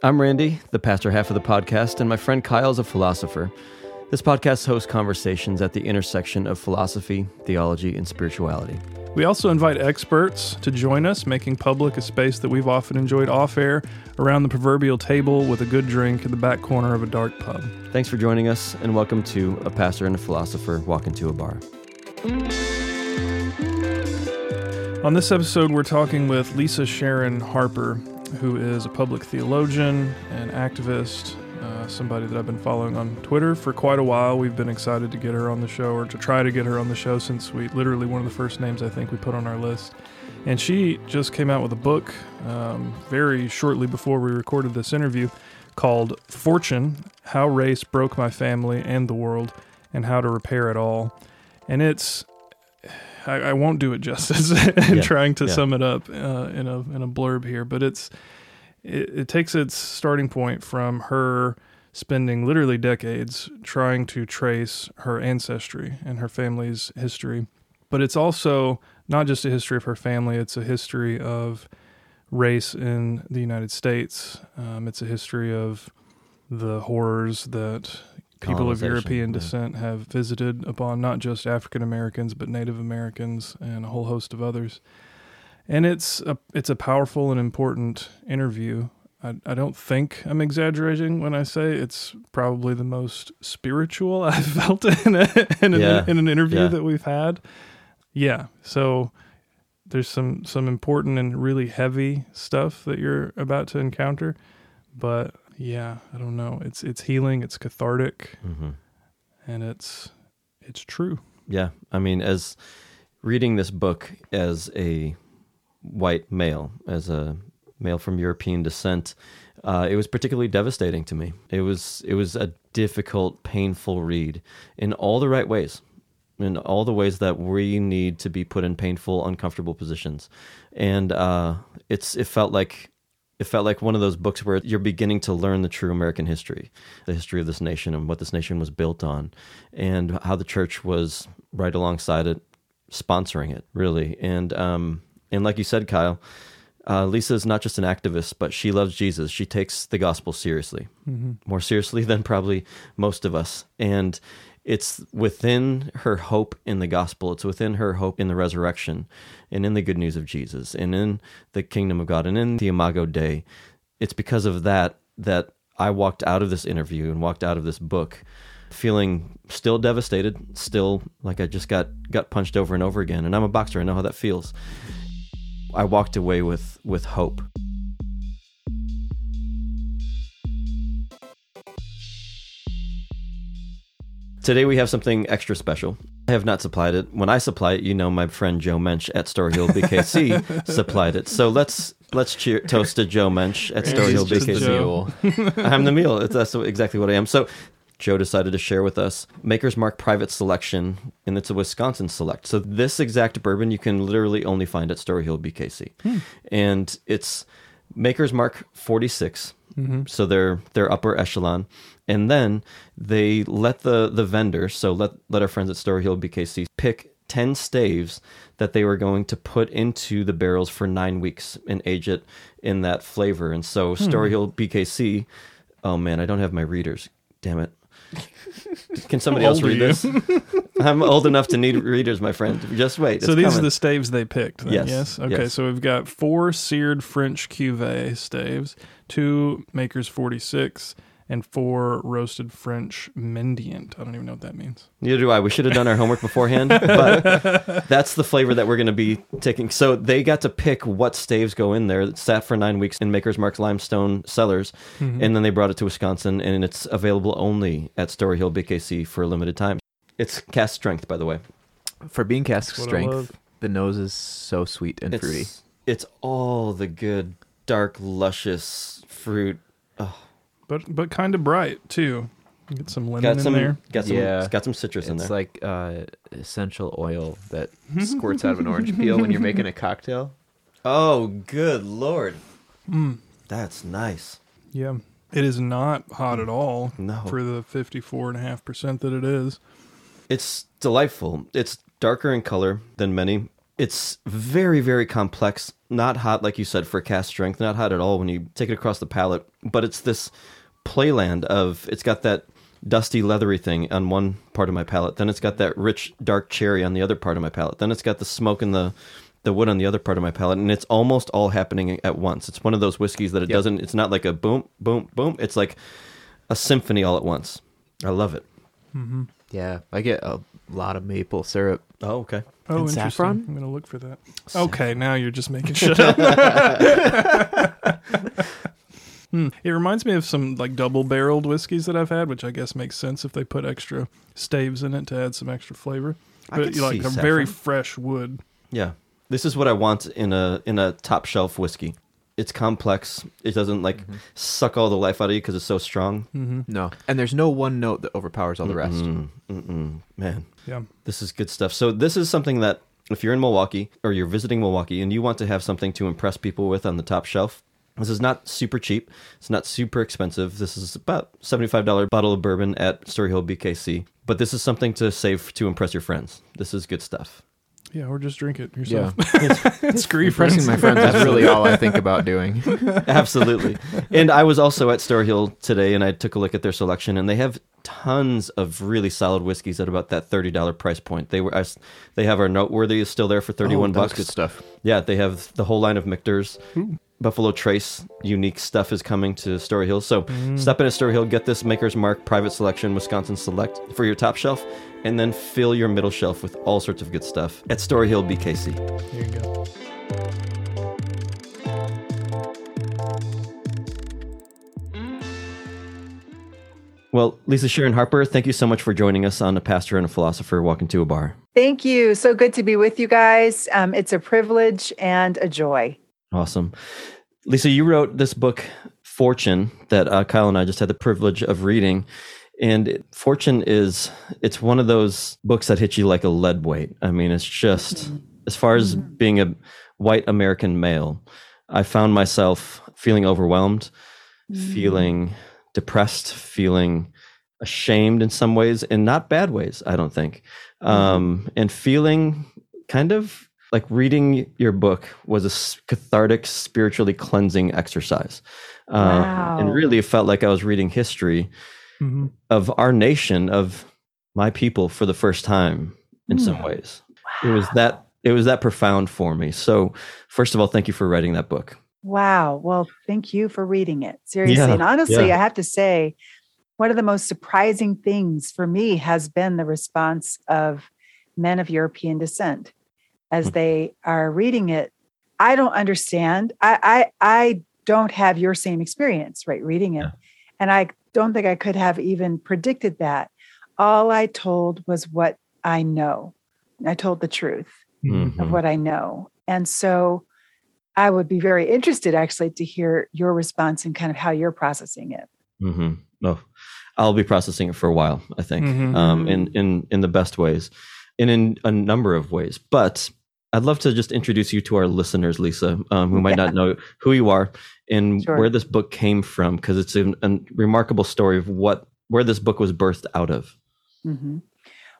I'm Randy, the pastor half of the podcast, and my friend Kyle's a philosopher. This podcast hosts conversations at the intersection of philosophy, theology, and spirituality. We also invite experts to join us, making public a space that we've often enjoyed off air around the proverbial table with a good drink in the back corner of a dark pub. Thanks for joining us, and welcome to A Pastor and a Philosopher Walk Into a Bar. On this episode, we're talking with Lisa Sharon Harper, who is a public theologian and activist, uh, somebody that I've been following on Twitter for quite a while. We've been excited to get her on the show, or to try to get her on the show, since we literally one of the first names I think we put on our list. And she just came out with a book um, very shortly before we recorded this interview called Fortune How Race Broke My Family and the World, and How to Repair It All. And it's I, I won't do it justice in Yeah, trying to yeah. sum it up uh, in a in a blurb here, but it's it, it takes its starting point from her spending literally decades trying to trace her ancestry and her family's history, but it's also not just a history of her family; it's a history of race in the United States. Um, it's a history of the horrors that people of European yeah. descent have visited upon not just African Americans but Native Americans and a whole host of others. And it's a it's a powerful and important interview. I, I don't think I'm exaggerating when I say it's probably the most spiritual I've felt in a, in, an, Yeah, in an interview yeah. that we've had. Yeah, so there's some some important and really heavy stuff that you're about to encounter, but yeah, I don't know. It's it's healing, it's cathartic, Mm-hmm. and it's it's true. Yeah, I mean, as reading this book as a white male, as a male from European descent, uh, it was particularly devastating to me. It was it was a difficult, painful read in all the right ways, in all the ways that we need to be put in painful, uncomfortable positions, and uh, it's it felt like. It felt like one of those books where you're beginning to learn the true American history, the history of this nation and what this nation was built on, and how the church was right alongside it, sponsoring it, really. And um, and like you said, Kyle, uh, Lisa is not just an activist, but she loves Jesus. She takes the gospel seriously, more seriously than probably most of us. And it's within her hope in the gospel. It's within her hope in the resurrection, and in the good news of Jesus, and in the kingdom of God, and in the Imago Dei. It's because of that that I walked out of this interview and walked out of this book feeling still devastated, still like I just got got punched over and over again. And I'm a boxer; I know how that feels. I walked away with with hope. Today we have something extra special. I have not supplied it. When I supply it, you know my friend Joe Mensch at Story Hill BKC supplied it. So let's let's cheer toast to Joe Mensch at Story Hill BKC. I'm the meal. It's, that's exactly what I am. So Joe decided to share with us Maker's Mark Private Selection, and it's a Wisconsin select. So this exact bourbon you can literally only find at Story Hill BKC, and it's Maker's Mark 46. So they're they're upper echelon, and then they let the the vendor, so let let our friends at Story Hill BKC pick 10 staves that they were going to put into the barrels for nine weeks and age it in that flavor. And so hmm. Story Hill BKC, oh man, I don't have my readers. Damn it. Can somebody else read this? I'm old enough to need readers, my friend. Just wait. so it's these are the staves they picked. Then, Yes, yes. Okay. yes. So we've got four seared French cuvee staves, two Makers 46, and four roasted French Mendiant. I don't even know what that means. Neither do I. We should have done our homework beforehand, but that's the flavor that we're going to be taking. So they got to pick what staves go in there. It sat for nine weeks in Maker's Mark limestone cellars, Mm-hmm. and then they brought it to Wisconsin, and it's available only at Story Hill BKC for a limited time. It's cask strength, by the way. For being cask What strength, the nose is so sweet and It's fruity. it's all the good, dark, luscious fruit. But but kind of bright too. Get some lemon Got in there. got some, Yeah. got some citrus in there. It's like uh, essential oil that squirts out of an orange peel when you're making a cocktail. oh, good lord, Mm. that's nice. Yeah. It is not hot at all No, for the 54.5% that it is. It's delightful. It's darker in color than many It's very, very complex. Not hot, like you said, for cask strength. Not hot at all when you take it across the palate. But it's this playland of. It's got that dusty, leathery thing on one part of my palate. Then it's got that rich, dark cherry on the other part of my palate. Then it's got the smoke and the the wood on the other part of my palate, and it's almost all happening at once. It's one of those whiskeys that it Yep. doesn't. It's not like a boom, boom, boom. It's like a symphony all at once. I love it. mm-hmm. Yeah, I get a lot of maple syrup. Oh, okay. Oh, And interesting. saffron? I'm gonna look for that. Okay, now you're just making shit up. Hmm. It reminds me of some like double barreled whiskeys that I've had, which I guess makes sense if they put extra staves in it to add some extra flavor. I But could you like see a very fresh wood. Yeah. This is what I want in a in a top shelf whiskey. It's complex. It doesn't like suck all the life out of you because it's so strong. Mm-hmm. No, and there's no one note that overpowers all the rest. Mm, mm-mm. Man, Yeah. this is good stuff. So this is something that if you're in Milwaukee or you're visiting Milwaukee and you want to have something to impress people with on the top shelf, this is not super cheap. It's not super expensive. This is about $75 bottle of bourbon at Story Hill BKC. But this is something to save to impress your friends. This is good stuff. Yeah, or just drink it Yeah, yourself. Screw your impressing my friends is really all I think about doing. Absolutely. and I was also at Story Hill today and I took a look at their selection and they have tons of really solid whiskeys at about that $30 price point. They were I s- they have our noteworthy is still there for 31 Oh, that's bucks. good stuff. Yeah, they have the whole line of Michter's. Buffalo Trace unique stuff is coming to Story Hill. So step in at Story Hill, get this Maker's Mark private selection Wisconsin Select for your top shelf, and then fill your middle shelf with all sorts of good stuff at Story Hill BKC. Here you go. Well, Lisa Sharon Harper, thank you so much for joining us on A Pastor and a Philosopher Walking to a Bar. Thank you. So good to be with you guys. Um, it's a privilege and a joy. Awesome. Lisa, you wrote this book, Fortune, that uh, Kyle and I just had the privilege of reading. And Fortune is, it's one of those books that hit you like a lead weight. I mean, it's just, as far as being a white American male, I found myself feeling overwhelmed, feeling depressed, feeling ashamed in some ways, and not bad ways, I don't think. Um, and feeling kind of like reading your book was a cathartic, spiritually cleansing exercise. Um, And really, it felt like I was reading history hmm of our nation, of my people for the first time in some ways. It was that it was that profound for me. So, first of all, thank you for writing that book. Wow. Well, thank you for reading it. Seriously. Yeah, and honestly, yeah. I have to say, one of the most surprising things for me has been the response of men of European descent as Hmm. they are reading it. I don't understand. I I, I don't have your same experience, right? Reading it. Yeah. And I don't think I could have even predicted that. All I told was what I know. I told the truth Mhm. of what I know. And so I would be very interested actually to hear your response and kind of how you're processing it. hmm Oh, I'll be processing it for a while. I think, Mhm. um, in in in the best ways, and in a number of ways. But I'd love to just introduce you to our listeners, Lisa, um, who might not know who you are and Sure. where this book came from, because it's a, a remarkable story of what where this book was birthed out of. Mhm.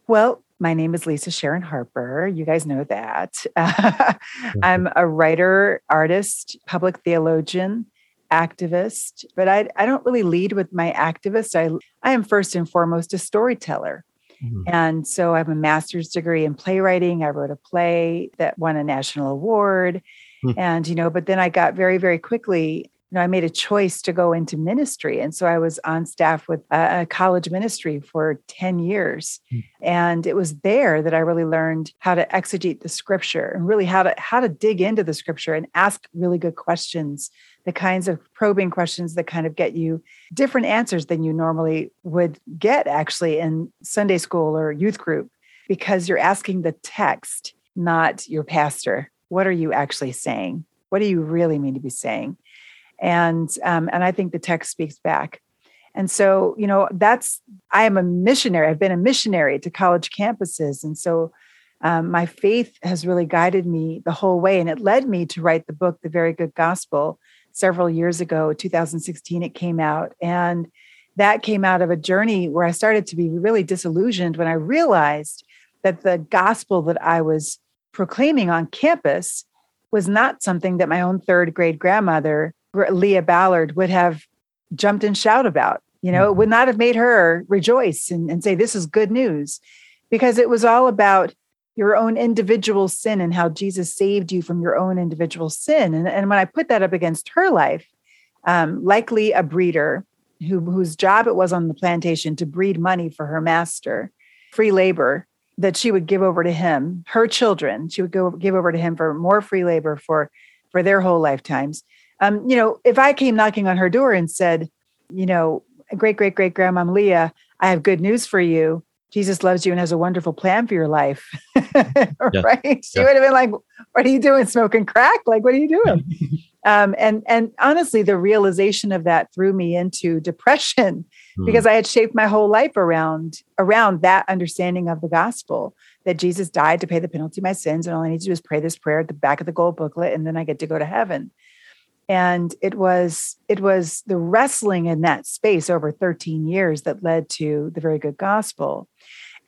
Well, my name is Lisa Sharon Harper. You guys know that. I'm a writer, artist, public theologian, activist, but I, I don't really lead with my activist. I, I am first and foremost a storyteller. Mhm. And so I have a master's degree in playwriting. I wrote a play that won a national award. Hmm. And, you know, but then I got very, very quickly, you know, I made a choice to go into ministry. And so I was on staff with a, a college ministry for 10 years. Hmm. And it was there that I really learned how to exegete the scripture and really how to how to dig into the scripture and ask really good questions, the kinds of probing questions that kind of get you different answers than you normally would get actually in Sunday school or youth group because you're asking the text, not your pastor. What are you actually saying? What do you really mean to be saying? And um, and I think the text speaks back. And so, you know, that's I am a missionary. I've been a missionary to college campuses, and so um, my faith has really guided me the whole way, and it led me to write the book, The Very Good Gospel, several years ago. 2016, it came out, and that came out of a journey where I started to be really disillusioned when I realized that the gospel that I was proclaiming on campus was not something that my own third grade grandmother, Leah Ballard, would have jumped and shout about. You know, it mm-hmm. would not have made her rejoice and, and say, This is good news, because it was all about your own individual sin and how Jesus saved you from your own individual sin. And, and when I put that up against her life, um, likely a breeder who, whose job it was on the plantation to breed money for her master, free labor that she would give over to him, her children, she would go give over to him for more free labor for for their whole lifetimes. Um, you know, if I came knocking on her door and said, you know, great great great grandma Leah, I have good news for you. Jesus loves you and has a wonderful plan for your life. yeah. right? She yeah. would have been like, What are you doing? Smoking crack? Like, what are you doing? um, and and honestly, the realization of that threw me into depression mm. because I had shaped my whole life around around that understanding of the gospel that Jesus died to pay the penalty of my sins, and all I need to do is pray this prayer at the back of the gold booklet, and then I get to go to heaven and it was it was the wrestling in that space over 13 years that led to the very good gospel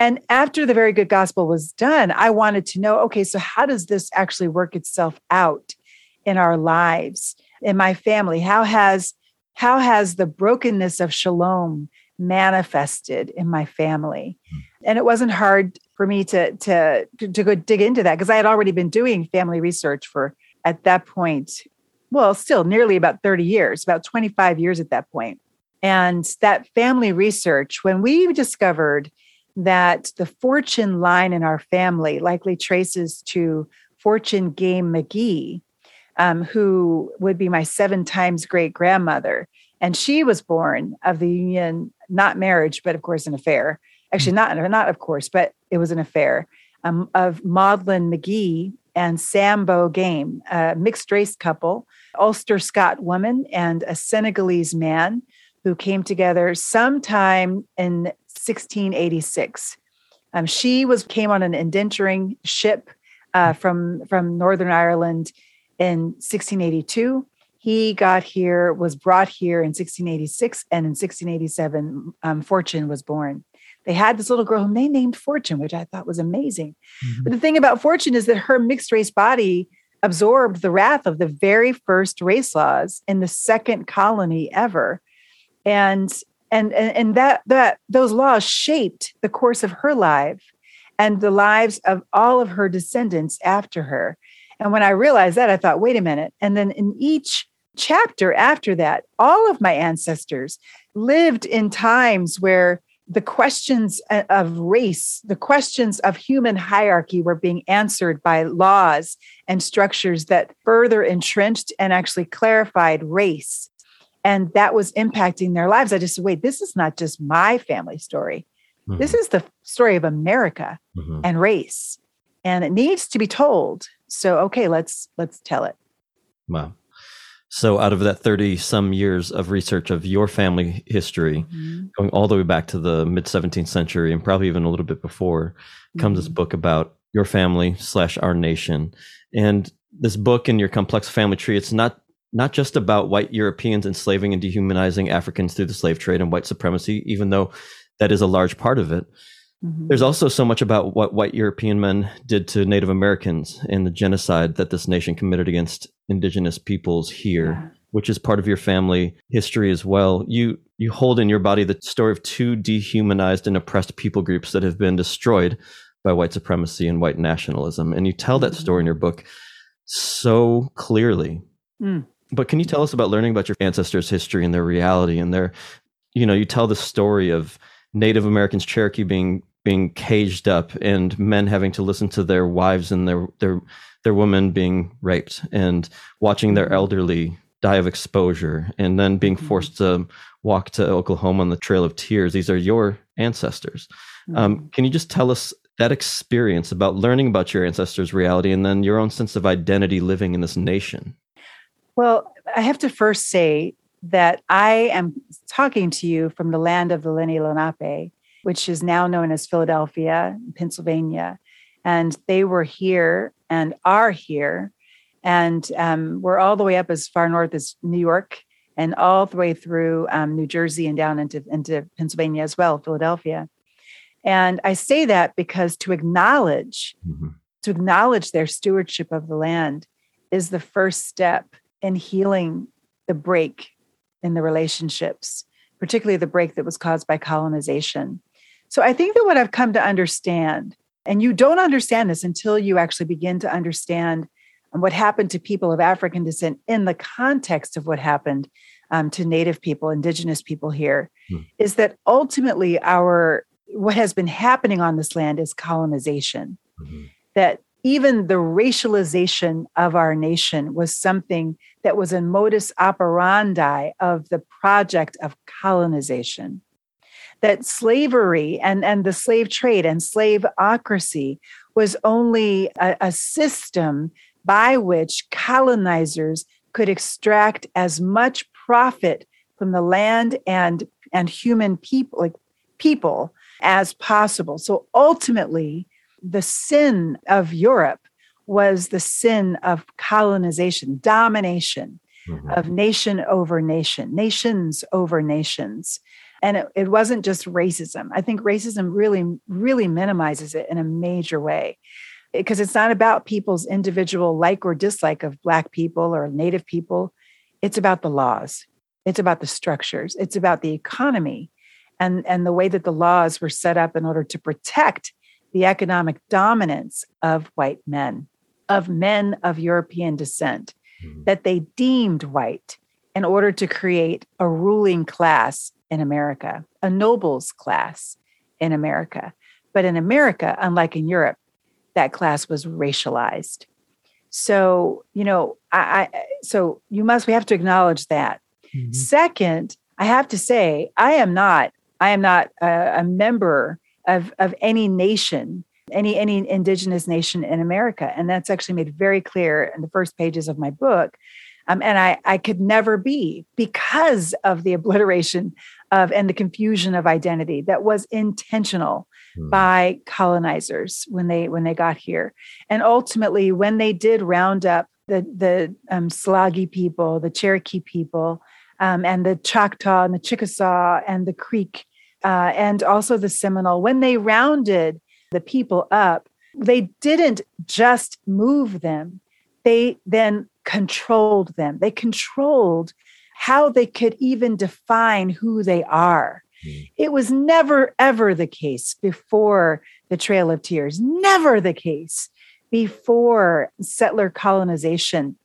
and after the very good gospel was done i wanted to know okay so how does this actually work itself out in our lives in my family how has how has the brokenness of shalom manifested in my family hmm. and it wasn't hard for me to to to go dig into that because i had already been doing family research for at that point well, still nearly about 30 years, about 25 years at that point. And that family research, when we discovered that the fortune line in our family likely traces to Fortune Game McGee, um, who would be my seven times great grandmother. And she was born of the union, not marriage, but of course, an affair. Actually, not, not of course, but it was an affair um, of Maudlin McGee and Sambo Game, a mixed race couple, Ulster Scot woman and a Senegalese man who came together sometime in 1686. Um, she was came on an indenturing ship uh, from from Northern Ireland in 1682. He got here, was brought here in 1686, and in 1687, um, Fortune was born they had this little girl whom they named Fortune, which I thought was amazing. Mm-hmm. But the thing about Fortune is that her mixed race body absorbed the wrath of the very first race laws in the second colony ever. And and and, and that that those laws shaped the course of her life and the lives of all of her descendants after her. And when I realized that, I thought, wait a minute. And then in each chapter after that, all of my ancestors lived in times where the questions uh, of race, the questions of human hierarchy were being answered by laws and structures that further entrenched and actually clarified race. And that was impacting their lives. I just said, wait, this is not just my family story. Mm-hmm. This is the story of America mm-hmm. and race. And it needs to be told. So okay, let's let's tell it. Wow. So, out of that 30 some years of research of your family history, mm-hmm. going all the way back to the mid 17th century and probably even a little bit before, comes this mm-hmm. book about your family slash our nation. And this book and your complex family tree, it's not not just about white Europeans enslaving and dehumanizing Africans through the slave trade and white supremacy, even though that is a large part of it. Mm-hmm. There's also so much about what white European men did to Native Americans and the genocide that this nation committed against indigenous peoples here, yeah. which is part of your family history as well. You you hold in your body the story of two dehumanized and oppressed people groups that have been destroyed by white supremacy and white nationalism, and you tell that story in your book so clearly. Mm. But can you tell us about learning about your ancestors' history and their reality and their, you know, you tell the story of Native Americans, Cherokee being being caged up and men having to listen to their wives and their their their women being raped and watching their mm-hmm. elderly die of exposure and then being mm-hmm. forced to walk to Oklahoma on the Trail of Tears. These are your ancestors. Um, mm-hmm. can you just tell us that experience about learning about your ancestors' reality and then your own sense of identity living in this nation? Well, I have to first say that I am talking to you from the land of the Lenni Lenape, which is now known as Philadelphia, Pennsylvania. And they were here and are here. And um, we're all the way up as far north as New York and all the way through um, New Jersey and down into, into Pennsylvania as well, Philadelphia. And I say that because to acknowledge mm-hmm. to acknowledge their stewardship of the land is the first step in healing the break in the relationships, particularly the break that was caused by colonization. So I think that what I've come to understand, and you don't understand this until you actually begin to understand what happened to people of African descent in the context of what happened um, to Native people, Indigenous people here, hmm. is that ultimately our what has been happening on this land is colonization. Mm-hmm. That even the racialization of our nation was something that was a modus operandi of the project of colonization. That slavery and, and the slave trade and slavocracy was only a, a system by which colonizers could extract as much profit from the land and, and human people, like people, as possible. So ultimately, the sin of Europe was the sin of colonization, domination mm-hmm. of nation over nation, nations over nations. And it, it wasn't just racism. I think racism really, really minimizes it in a major way because it's not about people's individual like or dislike of Black people or Native people. It's about the laws, it's about the structures, it's about the economy and, and the way that the laws were set up in order to protect the economic dominance of white men, of men of European descent, mm-hmm. that they deemed white in order to create a ruling class in America, a nobles class in America. But in America, unlike in Europe, that class was racialized. So, you know, I, I so you must we have to acknowledge that. Mm-hmm. Second, I have to say, I am not I am not a, a member of, of any nation, any, any indigenous nation in America. And that's actually made very clear in the first pages of my book. Um, and I, I could never be because of the obliteration of and the confusion of identity that was intentional hmm. by colonizers when they when they got here and ultimately when they did round up the the um, Tsalagi people the cherokee people um, and the choctaw and the chickasaw and the creek uh, and also the Seminole, when they rounded the people up, they didn't just move them, they then controlled them. They controlled how they could even define who they are. Hmm. It was never, ever the case before the Trail of Tears, never the case before settler colonization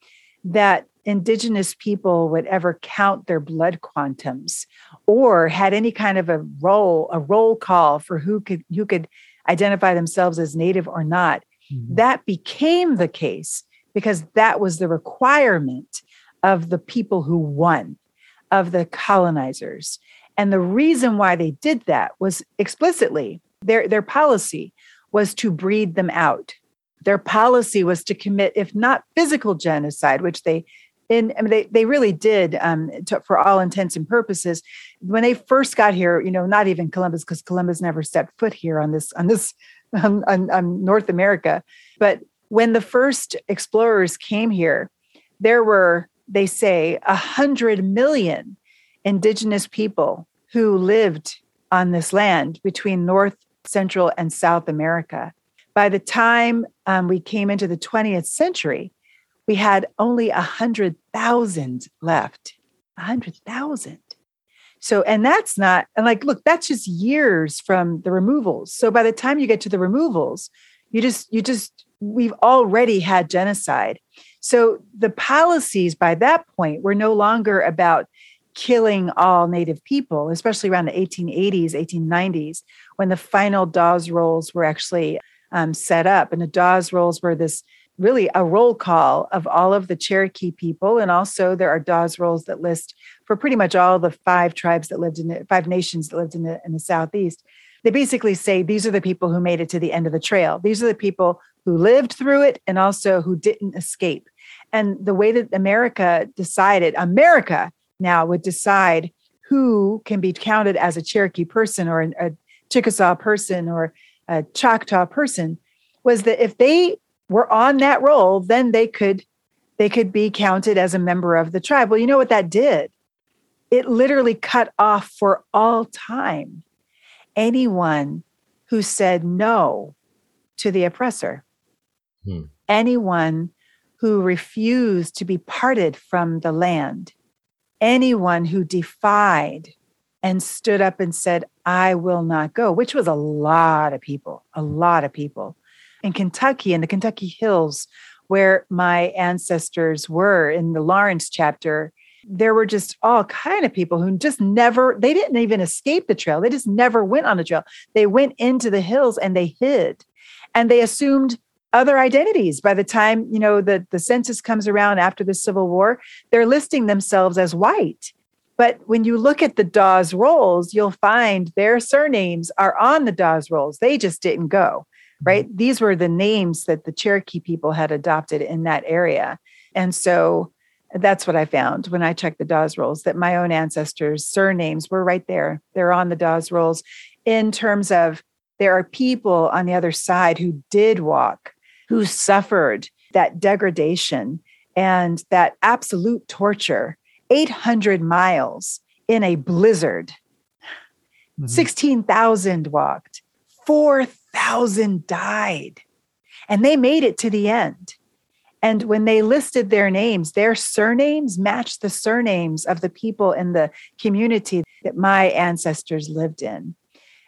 that indigenous people would ever count their blood quantums or had any kind of a roll a roll call for who could who could identify themselves as native or not. Mm-hmm. that became the case because that was the requirement of the people who won of the colonizers. And the reason why they did that was explicitly their their policy was to breed them out. Their policy was to commit if not physical genocide which they in I mean, they they really did um, to, for all intents and purposes when they first got here. You know, not even Columbus because Columbus never stepped foot here on this on this on, on, on North America. But when the first explorers came here, there were they say a hundred million indigenous people who lived on this land between North, Central, and South America. By the time um, we came into the 20th century, we had only a hundred thousand left. A hundred thousand. So, and that's not, and like, look, that's just years from the removals. So by the time you get to the removals, you just, you just, we've already had genocide. So the policies by that point were no longer about killing all Native people, especially around the 1880s, 1890s, when the final Dawes rolls were actually um, set up. And the Dawes rolls were this really a roll call of all of the Cherokee people. And also there are Dawes rolls that list for pretty much all the five tribes that lived in the five nations that lived in the, in the Southeast. They basically say these are the people who made it to the end of the trail. These are the people who lived through it and also who didn't escape. And the way that America decided, America now would decide who can be counted as a Cherokee person or a Chickasaw person or a Choctaw person was that if they were on that roll, then they could they could be counted as a member of the tribe. Well, you know what that did? It literally cut off for all time anyone who said no to the oppressor. Hmm. Anyone who refused to be parted from the land, anyone who defied and stood up and said, I will not go, which was a lot of people, a lot of people. In Kentucky, in the Kentucky Hills, where my ancestors were in the Lawrence chapter, there were just all kind of people who just never they didn't even escape the trail. They just never went on the trail. They went into the hills and they hid. And they assumed other identities. By the time you know the, the census comes around after the civil war they're listing themselves as white. But when you look at the dawes rolls you'll find their surnames are on the dawes rolls. They just didn't go right these were the names that the cherokee people had adopted in that area and so that's what I found when I checked the Dawes rolls that my own ancestors' surnames were right there. They're on the Dawes rolls in terms of there are people on the other side who did walk, who suffered that degradation and that absolute torture 800 miles in a blizzard. Mm-hmm. 16,000 walked, 4,000 died, and they made it to the end. And when they listed their names, their surnames matched the surnames of the people in the community that my ancestors lived in.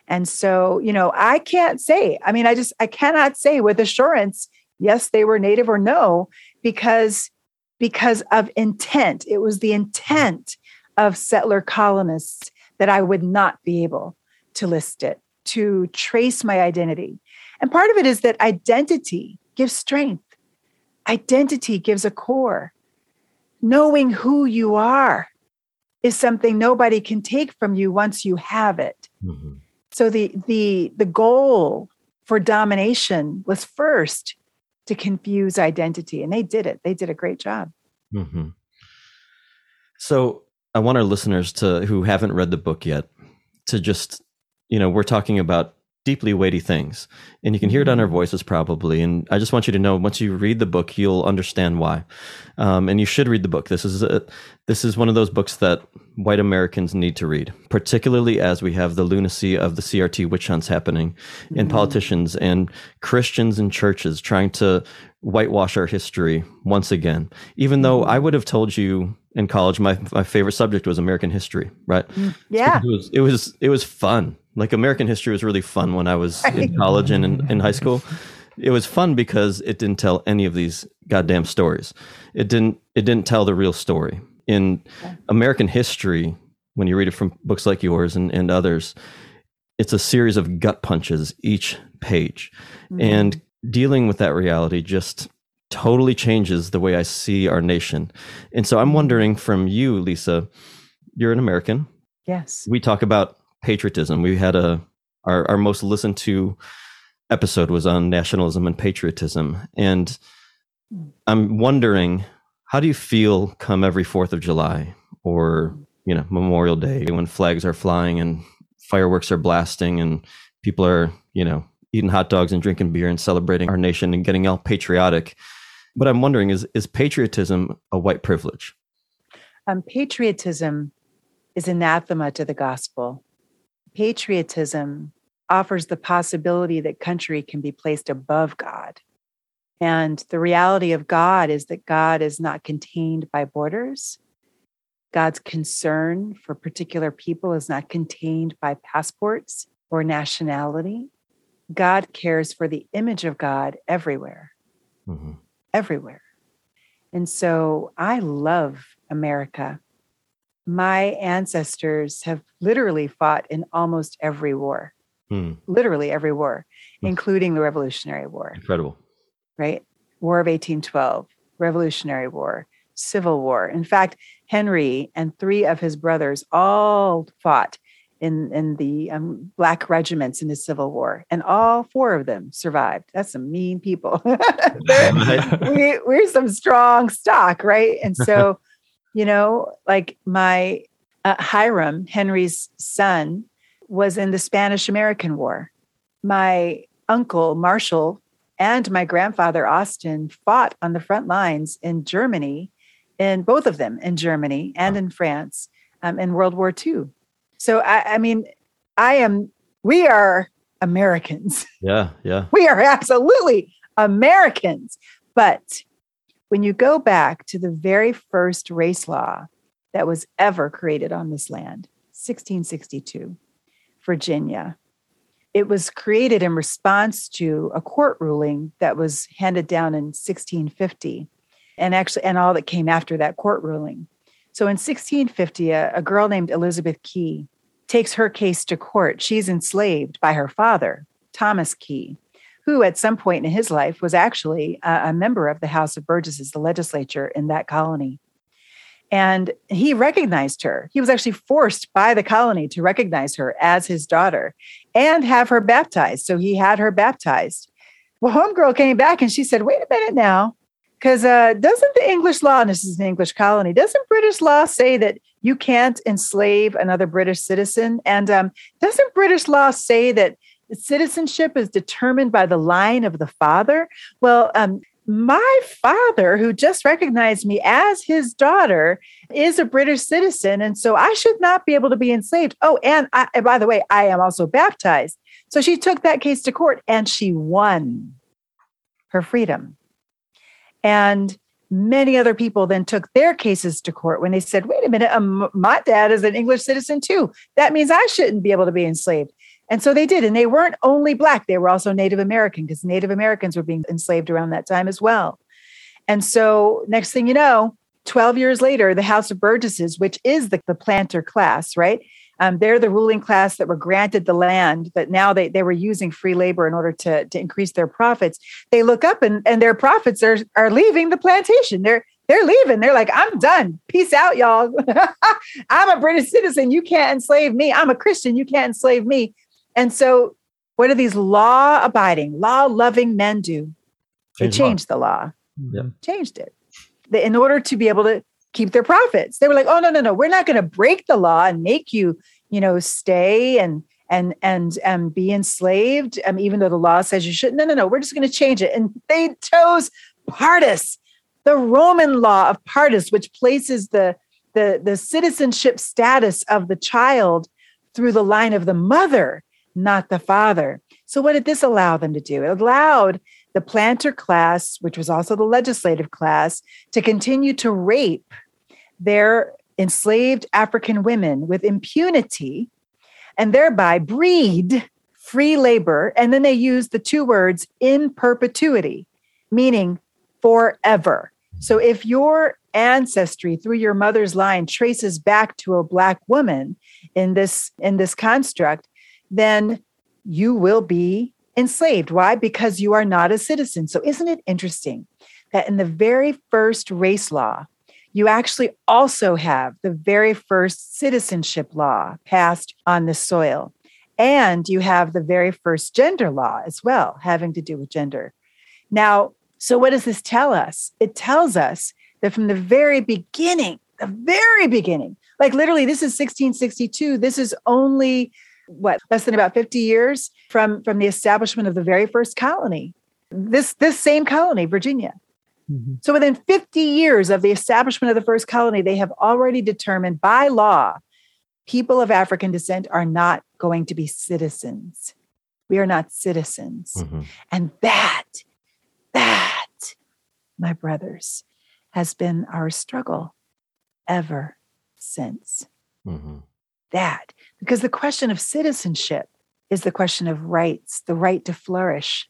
And so, you know, I can't say, I mean, I just, I cannot say with assurance, yes, they were native or no, because because of intent. It was the intent of settler colonists that I would not be able to list it, to trace my identity. And part of it is that identity gives strength. Identity gives a core. Knowing who you are is something nobody can take from you once you have it. Mm-hmm. So the the the goal for domination was first to confuse identity, and they did it. They did a great job. Mm-hmm. So I want our listeners to who haven't read the book yet to just you know we're talking about deeply weighty things. And you can hear it on our mm-hmm. voices probably. And I just want you to know once you read the book, you'll understand why. Um, and you should read the book. This is a, this is one of those books that white Americans need to read, particularly as we have the lunacy of the CRT witch hunts happening mm-hmm. and politicians and Christians and churches trying to whitewash our history once again. Even though I mm-hmm. would have told you in college my my favorite subject was American history, right? Mm, yeah. It was it was it was fun like American history was really fun when I was in college and in, in high school. It was fun because it didn't tell any of these goddamn stories. It didn't it didn't tell the real story. In American history, when you read it from books like yours and, and others, it's a series of gut punches each page. Mm-hmm. And dealing with that reality just totally changes the way I see our nation. And so I'm wondering from you, Lisa, you're an American. Yes. We talk about patriotism. We had a our, our most listened to episode was on nationalism and patriotism. And I'm wondering, how do you feel come every Fourth of July or you know Memorial Day when flags are flying and fireworks are blasting and people are you know eating hot dogs and drinking beer and celebrating our nation and getting all patriotic? What I'm wondering is is patriotism a white privilege? Um, patriotism is anathema to the gospel patriotism offers the possibility that country can be placed above God. And the reality of God is that God is not contained by borders. God's concern for particular people is not contained by passports or nationality. God cares for the image of God everywhere, mm-hmm. everywhere. And so I love America my ancestors have literally fought in almost every war, hmm. literally every war, hmm. including the Revolutionary War. Incredible. Right? War of 1812, Revolutionary War, Civil War. In fact, Henry and three of his brothers all fought in, in the um, black regiments in the Civil War, and all four of them survived. That's some mean people. we, we're some strong stock, right? And so you know, like my uh, Hiram, Henry's son, was in the Spanish American War. My uncle, Marshall, and my grandfather, Austin, fought on the front lines in Germany, in both of them in Germany and in France um, in World War II. So, I, I mean, I am, we are Americans. Yeah, yeah. We are absolutely Americans. But when you go back to the very first race law that was ever created on this land, 1662, Virginia, it was created in response to a court ruling that was handed down in 1650 and actually and all that came after that court ruling. So in 1650, a, a girl named Elizabeth Key takes her case to court. She's enslaved by her father, Thomas Key, who at some point in his life was actually a, a member of the House of Burgesses, the legislature in that colony. And he recognized her. He was actually forced by the colony to recognize her as his daughter and have her baptized. So he had her baptized. Well, Homegirl came back and she said, Wait a minute now. Because uh, doesn't the English law, and this is an English colony, doesn't British law say that you can't enslave another British citizen? And um, doesn't British law say that citizenship is determined by the line of the father? Well, um, my father, who just recognized me as his daughter, is a British citizen. And so I should not be able to be enslaved. Oh, and, I, and by the way, I am also baptized. So she took that case to court and she won her freedom. And many other people then took their cases to court when they said, wait a minute, um, my dad is an English citizen too. That means I shouldn't be able to be enslaved. And so they did. And they weren't only Black, they were also Native American because Native Americans were being enslaved around that time as well. And so, next thing you know, 12 years later, the House of Burgesses, which is the, the planter class, right? Um, they're the ruling class that were granted the land, but now they, they were using free labor in order to, to increase their profits. They look up and, and their profits are, are leaving the plantation. They're they're leaving. They're like, I'm done. Peace out, y'all. I'm a British citizen. You can't enslave me. I'm a Christian. You can't enslave me. And so, what do these law abiding, law loving men do? They changed the law, Yep. changed it They- in order to be able to keep their profits. They were like, oh, no, no, no, we're not going to break the law and make you, you know, stay and and and and be enslaved um, even though the law says you shouldn't no no no we're just going to change it and they chose partus the roman law of partus which places the the the citizenship status of the child through the line of the mother not the father so what did this allow them to do it allowed the planter class which was also the legislative class to continue to rape their enslaved african women with impunity and thereby breed free labor. And then they use the two words in perpetuity, meaning forever. So if your ancestry through your mother's line traces back to a black woman in this in this construct, then you will be enslaved. Why? Because you are not a citizen. So isn't it interesting that in the very first race law, you actually also have the very first citizenship law passed on the soil. And you have the very first gender law as well, having to do with gender. Now, so what does this tell us? It tells us that from the very beginning, the very beginning, like literally, this is 1662. This is only what less than about 50 years from from the establishment of the very first colony. This this same colony, Virginia. So within 50 years of the establishment of the first colony, they have already determined by law people of African descent are not going to be citizens. We are not citizens. Mhm. And that, that, my brothers, has been our struggle ever since. Mhm. That, because the question of citizenship is the question of rights, the right to flourish.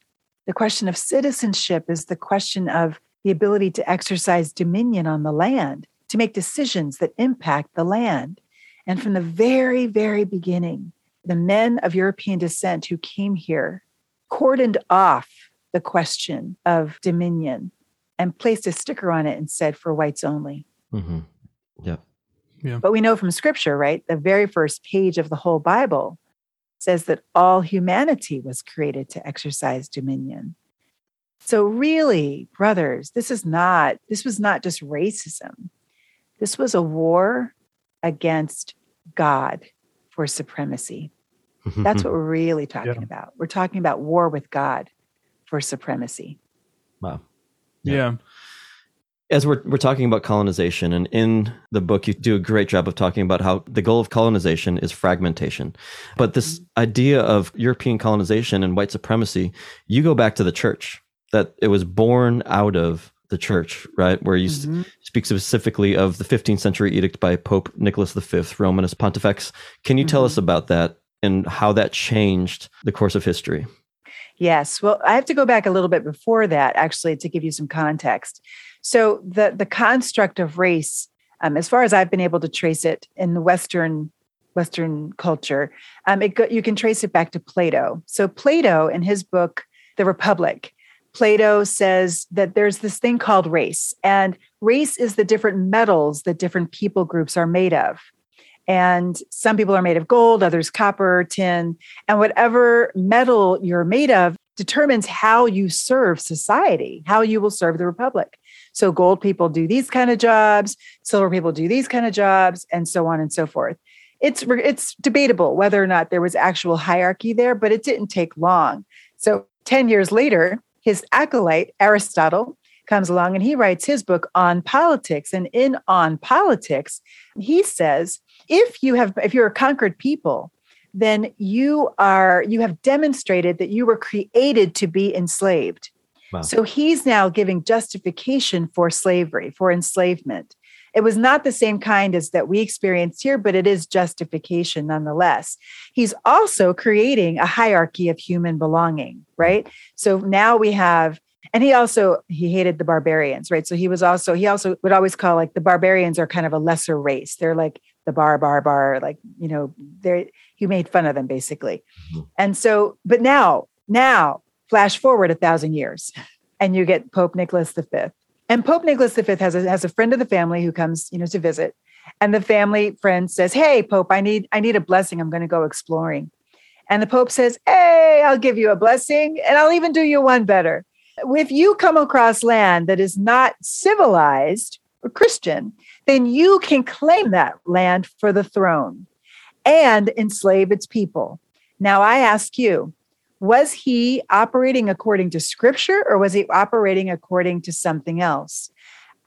The question of citizenship is the question of the ability to exercise dominion on the land, to make decisions that impact the land. And from the very, very beginning, the men of European descent who came here cordoned off the question of dominion and placed a sticker on it and said, for whites only. Mhm. Yep. But we know from scripture, right? The very first page of the whole Bible says that all humanity was created to exercise dominion. So really, brothers, this is not this was not just racism. This was a war against God for supremacy. Mm-hmm. That's what we're really talking Yeah. about. We're talking about war with God for supremacy. wow. Yeah. As we're we're talking about colonization and in the book you do a great job of talking about how the goal of colonization is fragmentation but this idea of european colonization and white supremacy you go back to the church that it was born out of the church, right? Where you Mhm. speak specifically of the 15th century edict by Pope Nicholas V, Romanus Pontifex. Can you tell Mhm. us about that and how that changed the course of history? Yes. Well, I have to go back a little bit before that, actually, to give you some context. So the the construct of race, um, as far as I've been able to trace it in the Western Western culture, um, it go, you can trace it back to Plato. So Plato, in his book The Republic, Plato says that there's this thing called race, and race is the different metals that different people groups are made of. And some people are made of gold, others copper, tin, and whatever metal you're made of determines how you serve society, how you will serve the republic. So gold people do these kind of jobs, silver people do these kind of jobs, and so on and so forth. It's it's debatable whether or not there was actual hierarchy there, but it didn't take long. So 10 years later, his acolyte Aristotle comes along and he writes his book on politics and in on politics, he says if you have if you're a conquered people, then you are you have demonstrated that you were created to be enslaved. Wow. So he's now giving justification for slavery, for enslavement. It was not the same kind as that we experienced here, but it is justification nonetheless. He's also creating a hierarchy of human belonging, right? So now we have and he also he hated the barbarians right so he was also he also would always call like the barbarians are kind of a lesser race they're like the bar bar bar like you know they're he made fun of them basically Mhm. and so but now now flash forward a thousand years and you get pope nicholas v and pope nicholas v has a, has a friend of the family who comes you know to visit. And the family friend says hey pope i need i need a blessing. I'm going to go exploring. And the pope says hey i'll give you a blessing and i'll even do you one better. If you come across land that is not civilized or Christian, then you can claim that land for the throne and enslave its people. Now, I ask you, was he operating according to scripture or was he operating according to something else?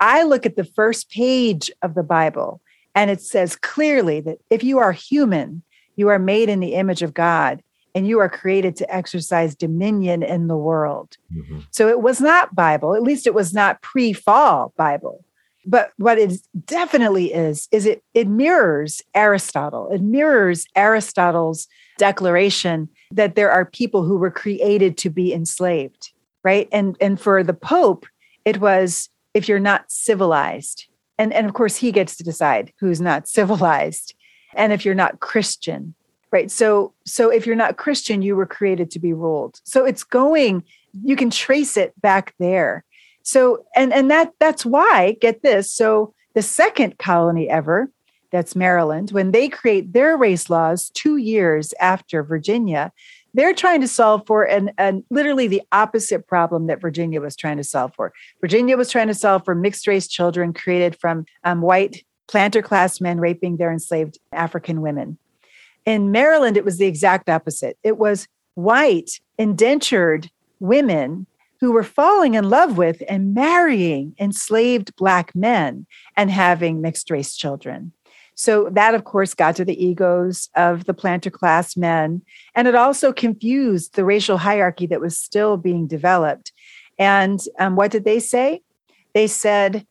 I look at the first page of the Bible and it says clearly that if you are human, you are made in the image of God and you are created to exercise dominion in the world. Mhm. So it was not Bible, at least it was not pre-fall Bible. But what it definitely is, is it it mirrors Aristotle. It mirrors Aristotle's declaration that there are people who were created to be enslaved, right? And and for the Pope, it was if you're not civilized. And, and of course he gets to decide who's not civilized. And if you're not Christian, right? So so if you're not Christian, you were created to be ruled. So it's going, you can trace it back there. So and and that that's why get this. So the second colony ever, that's Maryland, when they create their race laws 2 years after Virginia, they're trying to solve for an, an literally the opposite problem that Virginia was trying to solve for. Virginia was trying to solve for mixed race children created from um, white planter class men raping their enslaved African women. In Maryland, it was the exact opposite. It was white indentured women who were falling in love with and marrying enslaved Black men and having mixed race children. So that, of course, got to the egos of the planter class men. And it also confused the racial hierarchy that was still being developed. And um, what did they say? They said,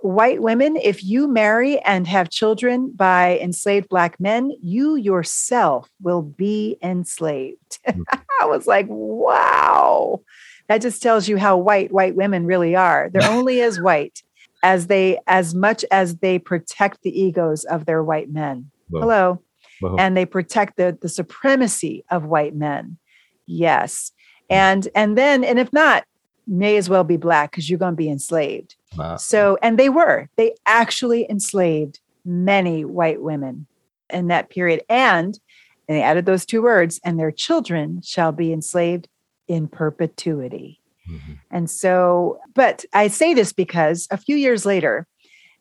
white women, if you marry and have children by enslaved Black men, you yourself will be enslaved. I was like, wow. That just tells you how white white women really are. They're only as white as they as much as they protect the egos of their white men. Hello. And they protect the, the supremacy of white men. Yes. And and then, and if not, may as well be black because you're going to be enslaved. Wow. So, and they were, they actually enslaved many white women in that period. And, and they added those two words, and their children shall be enslaved in perpetuity. Mhm. And so, but I say this because a few years later,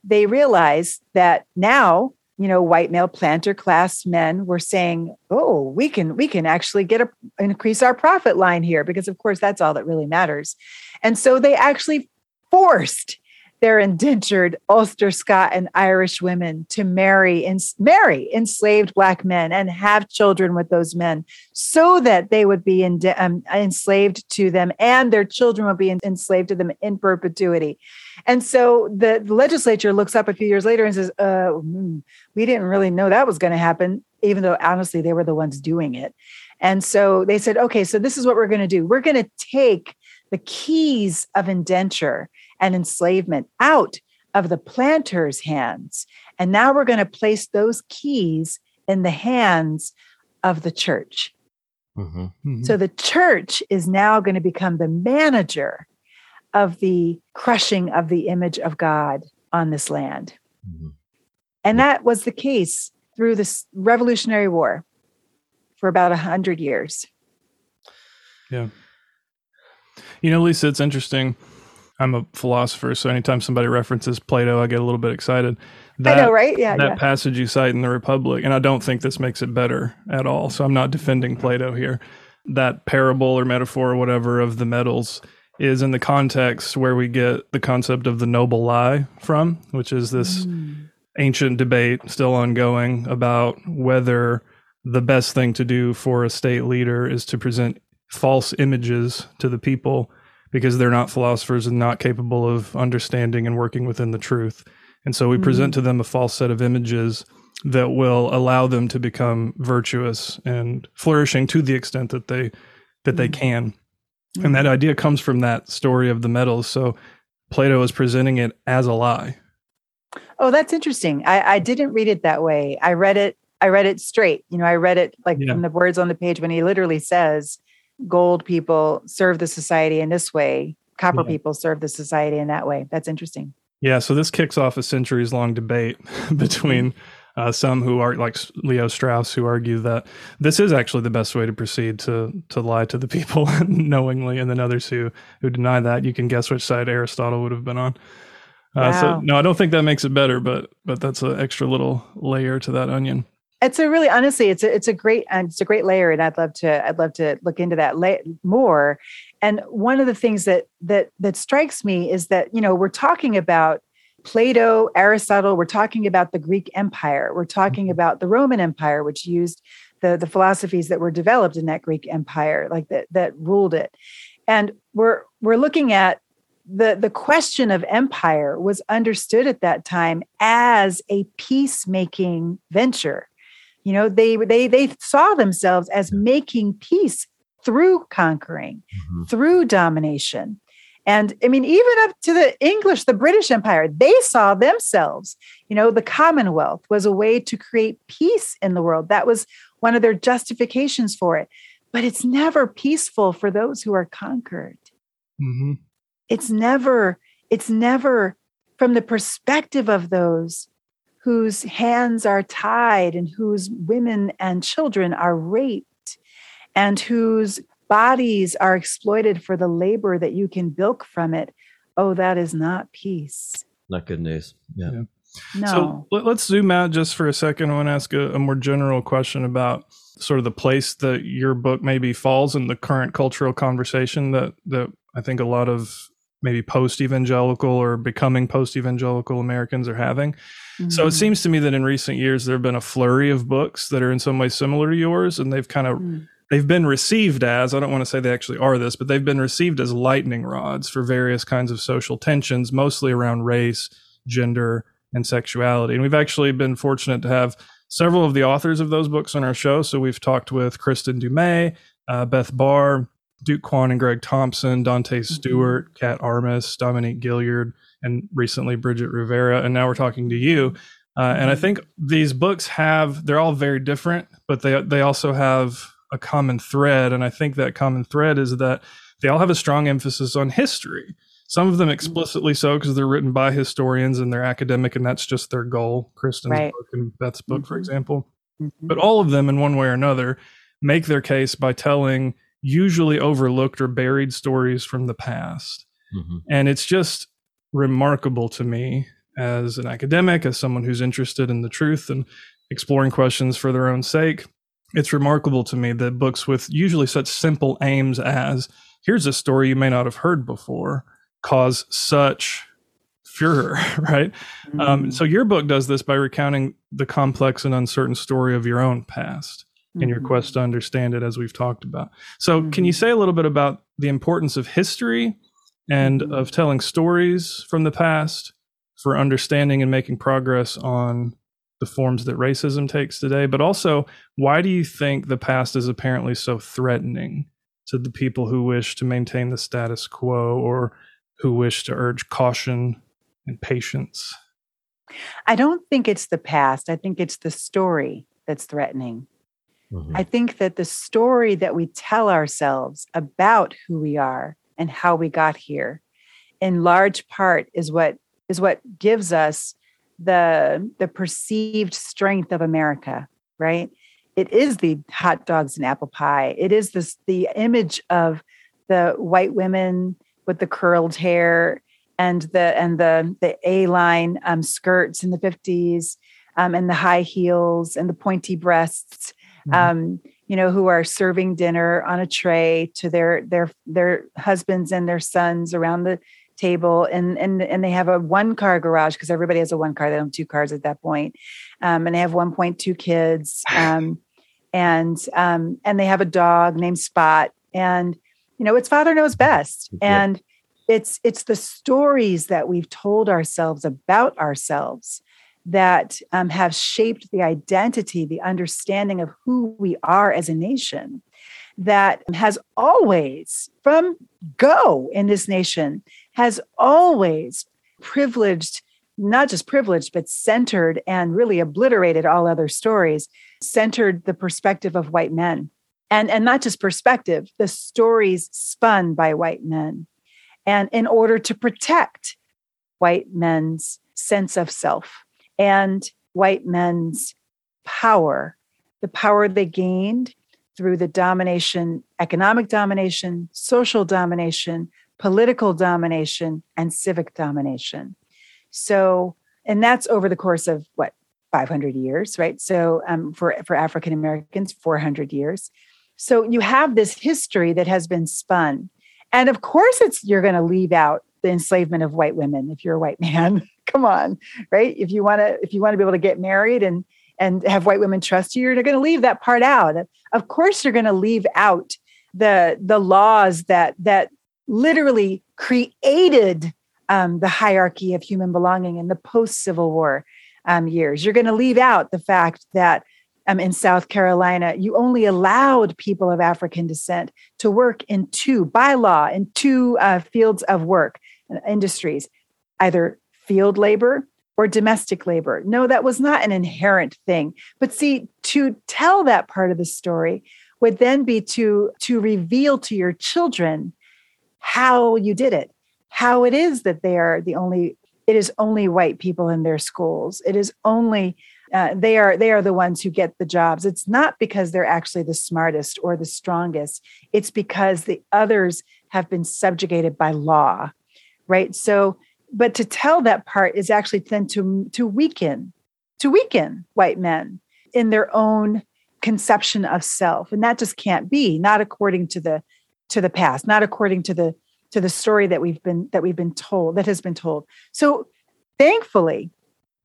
they realized that now, you know, white male planter class men were saying, "Oh, we can we can actually get a increase our profit line here because of course that's all that really matters." And so they actually forced their indentured Ulster Scot and Irish women to marry and marry enslaved black men and have children with those men so that they would be in, um, enslaved to them and their children would be in, enslaved to them in perpetuity. And so the, the, legislature looks up a few years later and says, uh, hmm, we didn't really know that was going to happen, even though honestly they were the ones doing it. And so they said, okay, so this is what we're going to do. We're going to take the keys of indenture and enslavement out of the planter's hands. And now we're going to place those keys in the hands of the church. Mm-hmm. Mm-hmm. So the church is now going to become the manager of the crushing of the image of God on this land. Mm-hmm. And that was the case through this Revolutionary War for about a hundred years. Yeah. You know, Lisa, it's interesting. I'm a philosopher, so anytime somebody references Plato, I get a little bit excited. That, I know, right? Yeah. That yeah. passage you cite in the Republic, and I don't think this makes it better at all. So I'm not defending Plato here. That parable or metaphor or whatever of the metals is in the context where we get the concept of the noble lie from, which is this mm. ancient debate still ongoing about whether the best thing to do for a state leader is to present false images to the people because they're not philosophers and not capable of understanding and working within the truth. And so we mm-hmm. present to them a false set of images that will allow them to become virtuous and flourishing to the extent that they that mm-hmm. they can. Mm-hmm. And that idea comes from that story of the metals. So Plato is presenting it as a lie. Oh, that's interesting. I, I didn't read it that way. I read it I read it straight. You know, I read it like yeah. from the words on the page when he literally says, gold people serve the society in this way, copper yeah. people serve the society in that way. That's interesting. Yeah, so this kicks off a centuries long debate between uh, some who are like Leo Strauss, who argue that this is actually the best way to proceed to to lie to the people knowingly, and then others who who deny that. You can guess which side Aristotle would have been on. Uh, wow. So no, I don't think that makes it better, but but that's an extra little layer to that onion it's a really honestly it's a it's a great and it's a great layer and i'd love to i'd love to look into that la- more. And one of the things that that that strikes me is that you know we're talking about plato aristotle we're talking about the greek empire we're talking mm-hmm. about the roman empire which used the the philosophies that were developed in that greek empire like that that ruled it. And we're we're looking at the the question of empire was understood at that time as a peacemaking venture you know, they they they saw themselves as making peace through conquering, mm-hmm. through domination. And I mean, even up to the English, the British Empire, they saw themselves, you know, the Commonwealth was a way to create peace in the world. That was one of their justifications for it. But it's never peaceful for those who are conquered. Mm-hmm. It's never, it's never from the perspective of those whose hands are tied and whose women and children are raped and whose bodies are exploited for the labor that you can bilk from it. Oh, that is not peace. Not good news. Yeah. yeah. No. So let, us zoom out just for a second. I want to ask a, a more general question about sort of the place that your book maybe falls in the current cultural conversation that that I think a lot of maybe post evangelical or becoming post evangelical Americans are having. Mm-hmm. So it mm-hmm. seems to me that in recent years there have been a flurry of books that are in some way similar to yours, and they've kind of mm. they've been received as I don't want to say they actually are this, but they've been received as lightning rods for various kinds of social tensions, mostly around race, gender, and sexuality. And we've actually been fortunate to have several of the authors of those books on our show. So we've talked with Kristin Du Mez, uh, Beth Barr, Duke Kwon and Greg Thompson, Dante mm-hmm. Stewart, Kat Armas, Dominique Gilliard, and recently Bridget Rivera, and now we're talking to you. Uh, and I mm-hmm. think these books have they're all very different, but they they also have a common thread, and I think that common thread is that they all have a strong emphasis on history. Some of them mm-hmm. explicitly so because they're written by historians and they're academic, and that's just their goal. Kristin's right. book and Beth's book, mm-hmm. for example. Mm-hmm. But all of them, in one way or another, make their case by telling usually overlooked or buried stories from the past. Mm-hmm. And it's just remarkable to me as an academic, as someone who's interested in the truth and exploring questions for their own sake. It's remarkable to me that books with usually such simple aims as here's a story you may not have heard before cause such furor, right? Um, so your book does this by recounting the complex and uncertain story of your own past in your Mhm. quest to understand it, as we've talked about. So, can you Mhm. say a little bit about the importance of history and Mhm. of telling stories from the past for understanding and making progress on the forms that racism takes today? But also, why do you think the past is apparently so threatening to the people who wish to maintain the status quo or who wish to urge caution and patience? I don't think it's the past. I think it's the story that's threatening. Mhm. I think that the story that we tell ourselves about who we are and how we got here, in large part, is what is what gives us the the perceived strength of America, right? It is the hot dogs and apple pie. It is this the image of the white women with the curled hair and the and the the A line um, skirts in the fifties um, and the high heels and the pointy breasts Mhm. um, you know, who are serving dinner on a tray to their their their husbands and their sons around the table, and and and they have a one car garage because everybody has a one car. They don't have two cars at that point, um, and they have one point two kids, um, and um, and they have a dog named Spot, and you know, it's father knows best, Yeah. and it's it's the stories that we've told ourselves about ourselves that um, have shaped the identity, the understanding of who we are as a nation, that has always, from go in this nation, has always privileged, not just privileged, but centered and really obliterated all other stories, centered the perspective of white men. And, and not just perspective, the stories spun by white men. And in order to protect white men's sense of self and white men's power, the power they gained through the domination, economic domination, social domination, political domination, and civic domination. So, and that's over the course of what, 500 years, right? So, um, for, for African Americans, 400 years. So, you have this history that has been spun. And of course, it's you're going to leave out the enslavement of white women if you're a white man. Come on, right? If you want to, if you want to be able to get married and and have white women trust you, you're going to leave that part out. Of course, you're going to leave out the the laws that that literally created um, the hierarchy of human belonging in the post Civil War um, years. You're going to leave out the fact that um, in South Carolina, you only allowed people of African descent to work in two, by law, in two uh, fields of work, uh, industries, either field labor or domestic labor. No, that was not an inherent thing. But see, to tell that part of the story would then be to, to reveal to your children how you did it, how it is that they are the only, it is only white people in their schools. It is only uh, they are they are the ones who get the jobs it's not because they're actually the smartest or the strongest it's because the others have been subjugated by law right so but to tell that part is actually then to to weaken to weaken white men in their own conception of self. And that just can't be not according to the to the past not according to the to the story that we've been that we've been told that has been told. So thankfully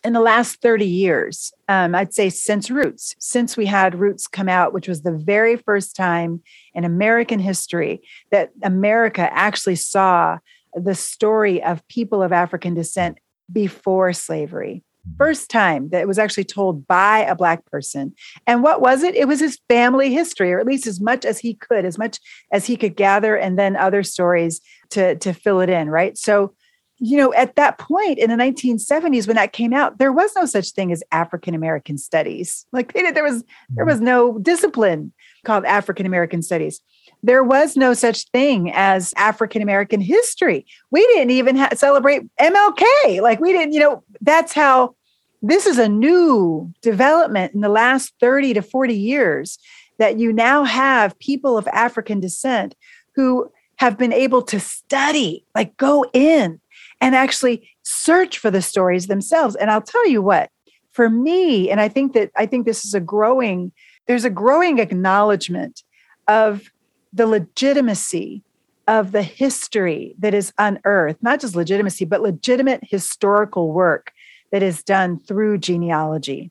in the last 30 years, um, I'd say since Roots, since we had Roots come out, which was the very first time in American history that America actually saw the story of people of African descent before slavery. Mm-hmm. First time that it was actually told by a Black person. And what was it? It was his family history, or at least as much as he could, as much as he could gather, and then other stories to, to fill it in, right? So, you know, at that point in the 1970s when that came out, there was no such thing as African American studies. Like they did, there was there mm-hmm. was no discipline called African American studies. There was no such thing as African American history. We didn't even ha- celebrate MLK. Like we didn't, you know, that's how this is a new development in the last 30 to 40 years that you now have people of African descent who have been able to study, like go in and actually search for the stories themselves. And I'll tell you what, for me, and I think that I think this is a growing, there's a growing acknowledgement of the legitimacy of the history that is unearthed, not just legitimacy, but legitimate historical work that is done through genealogy.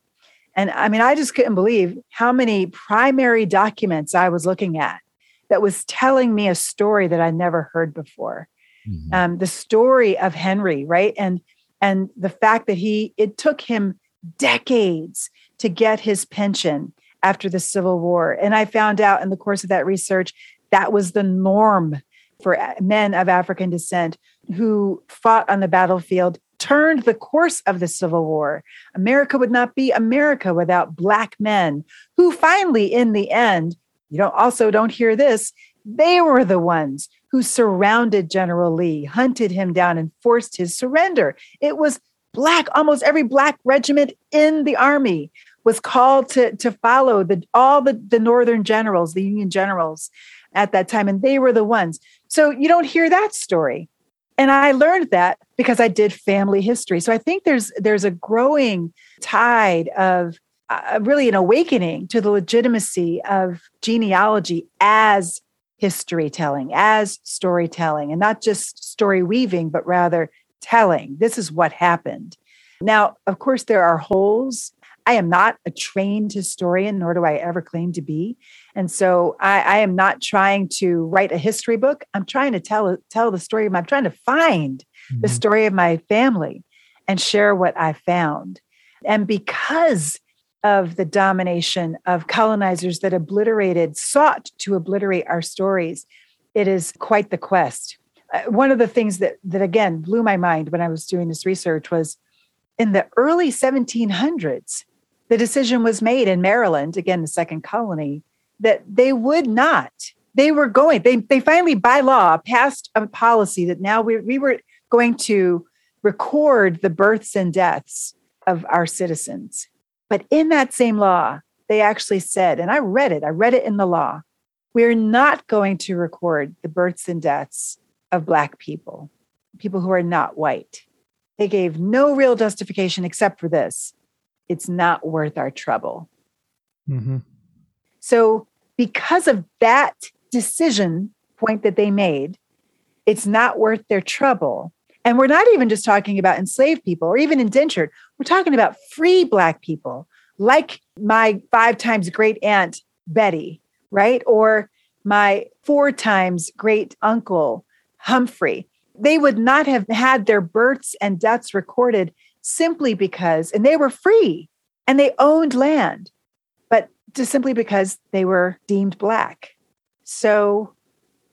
And I mean, I just couldn't believe how many primary documents I was looking at that was telling me a story that I never heard before. Mm-hmm. Um, the story of Henry, right? And and the fact that he it took him decades to get his pension after the Civil War. And I found out in the course of that research that was the norm for men of African descent who fought on the battlefield turned the course of the Civil War. America would not be America without Black men who finally, in the end, you don't also don't hear this, they were the ones who surrounded General Lee, hunted him down, and forced his surrender. It was Black, almost every Black regiment in the Army was called to, to follow the, all the, the Northern generals, the Union generals at that time, and they were the ones. So you don't hear that story. And i learned that because i did family history. So i think there's there's a growing tide of uh, really an awakening to the legitimacy of genealogy as history telling as storytelling and not just story weaving but rather telling. This is what happened. Now of course there are holes I am not a trained historian, nor do I ever claim to be. And so I, I, am not trying to write a history book. I'm trying to tell tell the story. I'm trying to find mm-hmm. the story of my family and share what I found. And because of the domination of colonizers that obliterated, sought to obliterate our stories, it is quite the quest. Uh, one of the things that that again blew my mind when I was doing this research was in the early 1700s the decision was made in Maryland, again, the second colony, that they would not. They were going, they, they finally, by law, passed a policy that now we, we were going to record the births and deaths of our citizens. But in that same law, they actually said, and I read it, I read it in the law, we're not going to record the births and deaths of Black people, people who are not white. They gave no real justification except for this it's not worth our trouble. Mm-hmm. So, because of that decision point that they made, it's not worth their trouble. And we're not even just talking about enslaved people or even indentured. We're talking about free Black people, like my five times great aunt, Betty, right? Or my four times great uncle, Humphrey. They would not have had their births and deaths recorded simply because, and they were free and they owned land, but just simply because they were deemed Black. So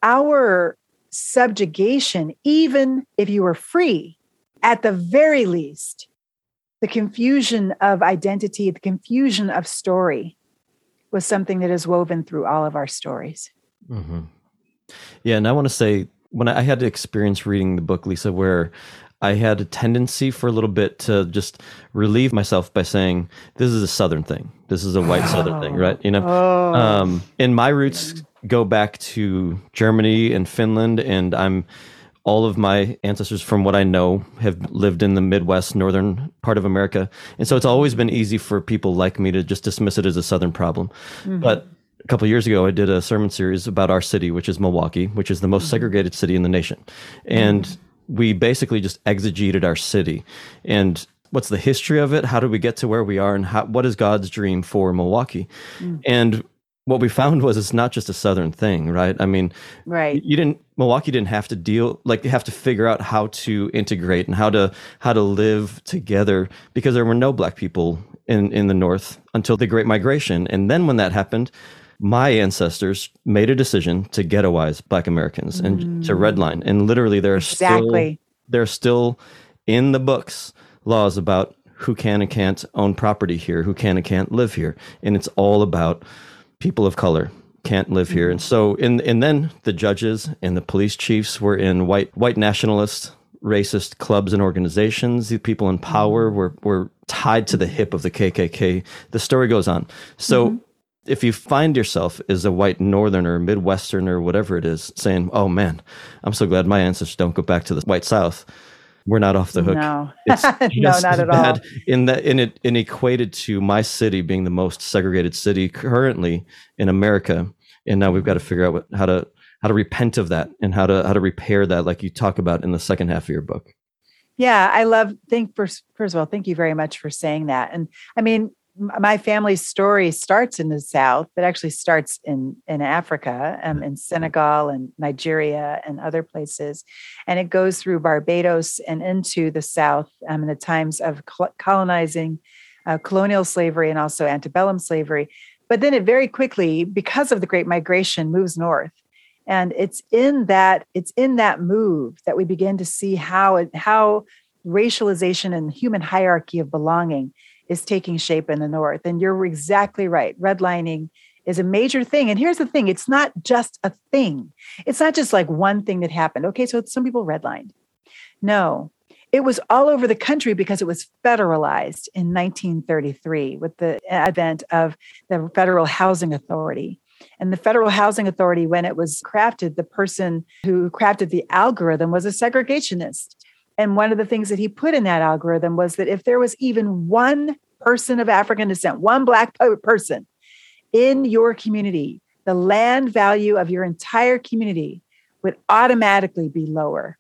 our subjugation, even if you were free, at the very least, the confusion of identity, the confusion of story was something that is woven through all of our stories. Mm-hmm. Yeah, and I want to say when I had the experience reading the book, Lisa, where I had a tendency for a little bit to just relieve myself by saying, "This is a Southern thing. This is a white Southern thing, right?" You know, oh. um, and my roots go back to Germany and Finland, and I'm all of my ancestors, from what I know, have lived in the Midwest, northern part of America, and so it's always been easy for people like me to just dismiss it as a Southern problem. Mm-hmm. But a couple years ago, I did a sermon series about our city, which is Milwaukee, which is the most mm-hmm. segregated city in the nation, and mm-hmm we basically just exegeted our city. And what's the history of it? How did we get to where we are? And how, what is god's dream for milwaukee? Mm. and what we found was it's not just a southern thing right? I mean right. you didn't milwaukee didn't have to deal like have to figure out how to integrate and how to how to live together because there were no black people in in the north until the great migration. And then when that happened my ancestors made a decision to ghettoize black Americans and mm. to redline. And literally there are exactly. still there are still in the books laws about who can and can't own property here, who can and can't live here. And it's all about people of color can't live here. And so and and then the judges and the police chiefs were in white white nationalist racist clubs and organizations. The people in power mm. were were tied to the hip of the KKK. The story goes on. So mm-hmm if you find yourself as a white northerner, midwesterner, whatever it is, saying, "Oh man, I'm so glad my ancestors don't go back to the white south," we're not off the hook. No, no, not at all. In that, in it, in equated to my city being the most segregated city currently in America, and now we've got to figure out what, how to how to repent of that and how to how to repair that like you talk about in the second half of your book yeah i love Thank first first of all thank you very much for saying that and i mean my family's story starts in the south but actually starts in in africa um, in senegal and nigeria and other places. And it goes through barbados and into the south um, in the times of colonizing uh, colonial slavery and also antebellum slavery. But then it very quickly because of the great migration moves north. And it's in that it's in that move that we begin to see how it, how racialization and human hierarchy of belonging is taking shape in the north. And you're exactly right. Redlining is a major thing. And here's the thing it's not just a thing. It's not just like one thing that happened. Okay so some people redlined. No it was all over the country because it was federalized in 1933 with the advent of the federal housing authority. And the Federal Housing Authority, when it was crafted, the person who crafted the algorithm was a segregationist. And one of the things that he put in that algorithm was that if there was even one person of African descent, one Black person in your community, the land value of your entire community would automatically be lower.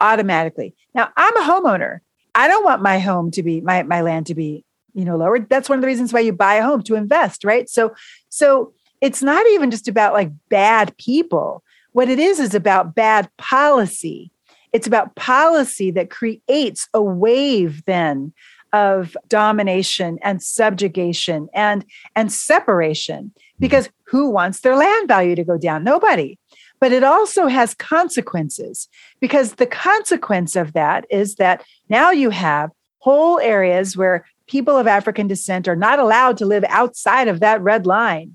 Automatically. Now, I'm a homeowner. I don't want my home to be my, my land to be, you know, lowered. That's one of the reasons why you buy a home to invest, right? So, so it's not even just about like bad people. What it is is about bad policy. It's about policy that creates a wave then of domination and subjugation and and separation because who wants their land value to go down? Nobody. But it also has consequences because the consequence of that is that now you have whole areas where people of african descent are not allowed to live outside of that red line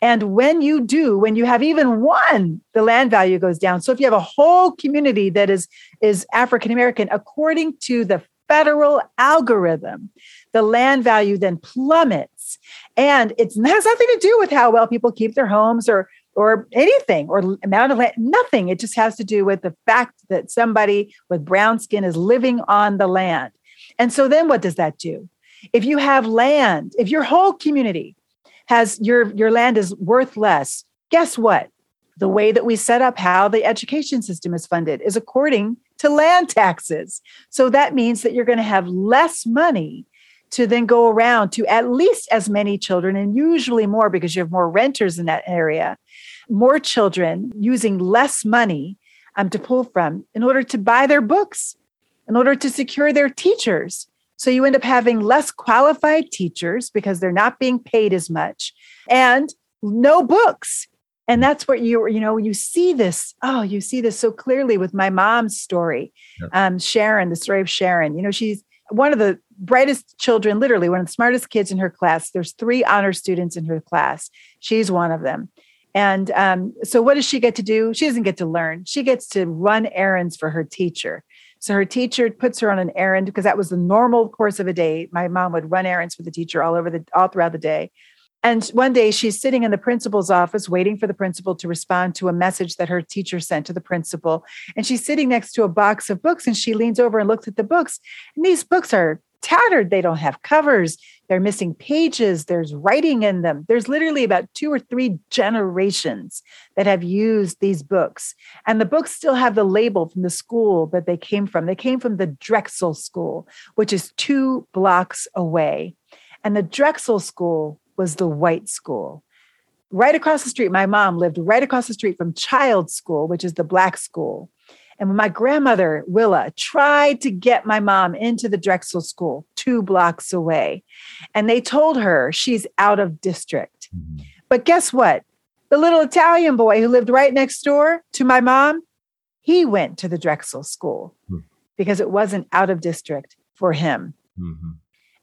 and when you do, when you have even one, the land value goes down. So if you have a whole community that is, is African American, according to the federal algorithm, the land value then plummets. And it has nothing to do with how well people keep their homes or or anything or amount of land, nothing. It just has to do with the fact that somebody with brown skin is living on the land. And so then what does that do? If you have land, if your whole community has your your land is worth less. Guess what? The way that we set up how the education system is funded is according to land taxes. So that means that you're going to have less money to then go around to at least as many children and usually more because you have more renters in that area. More children using less money um, to pull from in order to buy their books in order to secure their teachers so you end up having less qualified teachers because they're not being paid as much and no books. And that's what you, you know, you see this. Oh, you see this so clearly with my mom's story. Um, Sharon, the story of Sharon. You know, she's one of the brightest children, literally one of the smartest kids in her class. There's three honor students in her class. She's one of them. And um, so, what does she get to do? She doesn't get to learn. She gets to run errands for her teacher. So her teacher puts her on an errand because that was the normal course of a day. My mom would run errands for the teacher all over the all throughout the day. And one day she's sitting in the principal's office waiting for the principal to respond to a message that her teacher sent to the principal. And she's sitting next to a box of books and she leans over and looks at the books. And these books are tattered. They don't have covers. They're missing pages. There's writing in them. There's literally about two or three generations that have used these books. And the books still have the label from the school that they came from. They came from the Drexel School, which is two blocks away. And the Drexel School was the white school. Right across the street, my mom lived right across the street from Child School, which is the black school. And when my grandmother, Willa, tried to get my mom into the Drexel school two blocks away, and they told her she's out of district. Mm-hmm. But guess what? The little Italian boy who lived right next door to my mom, he went to the Drexel school mm-hmm. because it wasn't out of district for him. Mm-hmm.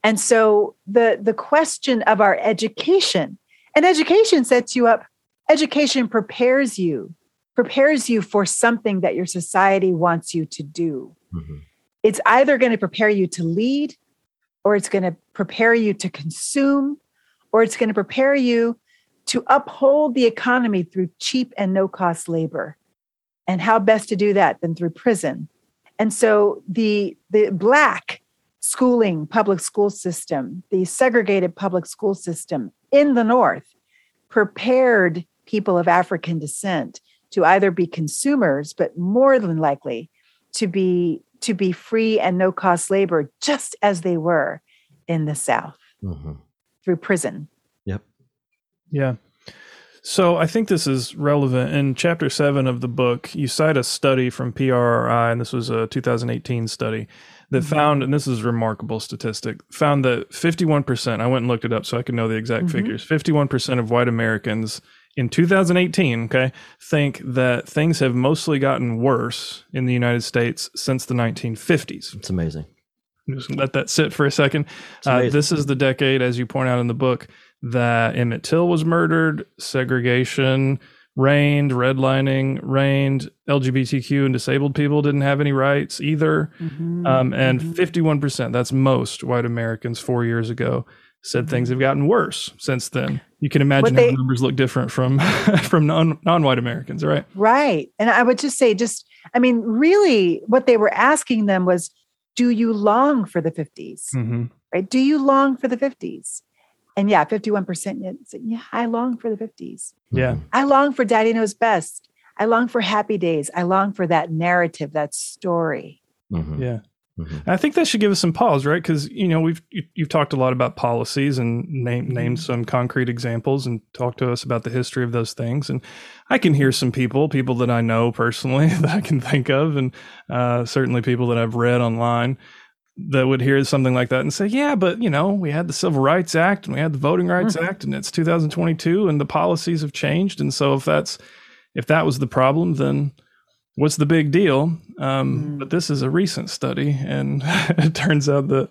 And so the, the question of our education, and education sets you up, education prepares you prepares you for something that your society wants you to do. Mm-hmm. It's either going to prepare you to lead, or it's going to prepare you to consume, or it's going to prepare you to uphold the economy through cheap and no cost labor. And how best to do that than through prison? And so the, the Black schooling public school system, the segregated public school system in the North prepared people of African descent to either be consumers, but more than likely to be to be free and no cost labor, just as they were in the South hmm through prison. Yep. Yeah. So I think this is relevant. In chapter seven of the book, you cite a study from PRRI, and this was a 2018 study that Mhm. found, and this is a remarkable statistic, found that 51%, I went and looked it up so I could know the exact Mhm. figures, 51% of white Americans in 2018, okay, think that things have mostly gotten worse in the United States since the 1950s. It's amazing. Just let that sit for a second. Uh, this is the decade, as you point out in the book, that Emmett Till was murdered, segregation reigned, redlining reigned, LGBTQ and disabled people didn't have any rights either. Mhm. Um, and Mhm. 51%, that's most white Americans four years ago, said things have gotten worse since then. You can imagine how they- the numbers look different from from non non white Americans, right? Right. And I would just say, just, I mean, really, what they were asking them was, do you long for the 50s? Mm-hmm. Right? Do you long for the 50s? And yeah, 51% yet said, yeah, I long for the 50s. Yeah. Mhm. I long for Daddy Knows Best. I long for happy days. I long for that narrative, that story. Mhm. Yeah. Mhm. I think that should give us some pause, right? Because you know we've you, you've talked a lot about policies and name named some concrete examples and talked to us about the history of those things. And I can hear some people, people that I know personally that I can think of, and uh, certainly people that I've read online that would hear something like that and say, "Yeah, but you know we had the Civil Rights Act and we had the Voting Rights Mhm. Act, and it's 2022, and the policies have changed, and so if that's if that was the problem, then." What's the big deal? Um, Mm. But this is a recent study, and it turns out that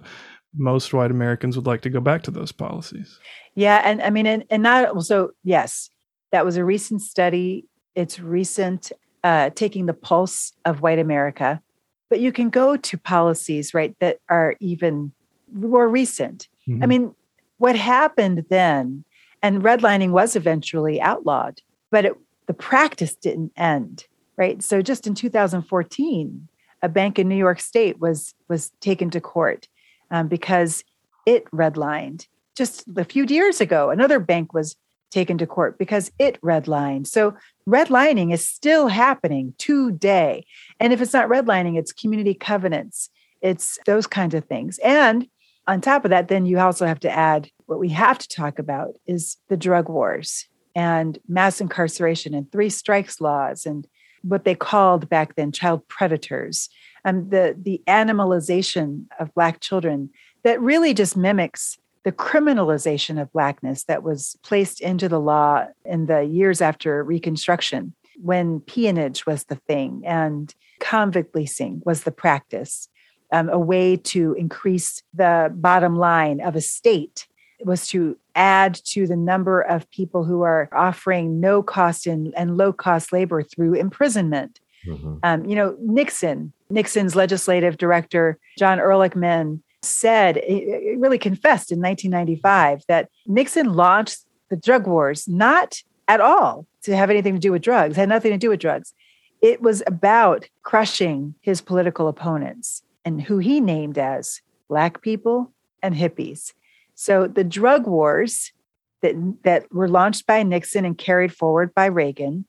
most white Americans would like to go back to those policies. Yeah. And I mean, and, and not also, yes, that was a recent study. It's recent, uh, taking the pulse of white America. But you can go to policies, right, that are even more recent. I Mhm. mean, what happened then, and redlining was eventually outlawed, but it, the practice didn't end, right? So just in 2014, a bank in New York State was was taken to court um, because it redlined. Just a few years ago, another bank was taken to court because it redlined. So redlining is still happening today. And if it's not redlining, it's community covenants, it's those kinds of things. And on top of that, then you also have to add what we have to talk about is the drug wars and mass incarceration and three strikes laws and what they called back then child predators um, the the animalization of black children that really just mimics the criminalization of blackness that was placed into the law in the years after reconstruction when peonage was the thing and convict leasing was the practice um, a way to increase the bottom line of a state was to add to the number of people who are offering no cost and, and low cost labor through imprisonment Mhm. um, you know, Nixon, Nixon's legislative director, John Ehrlichman, said, he really confessed in 1995 that Nixon launched the drug wars not at all to have anything to do with drugs, had nothing to do with drugs. It was about crushing his political opponents and who he named as Black people and hippies. So the drug wars that, that were launched by Nixon and carried forward by Reagan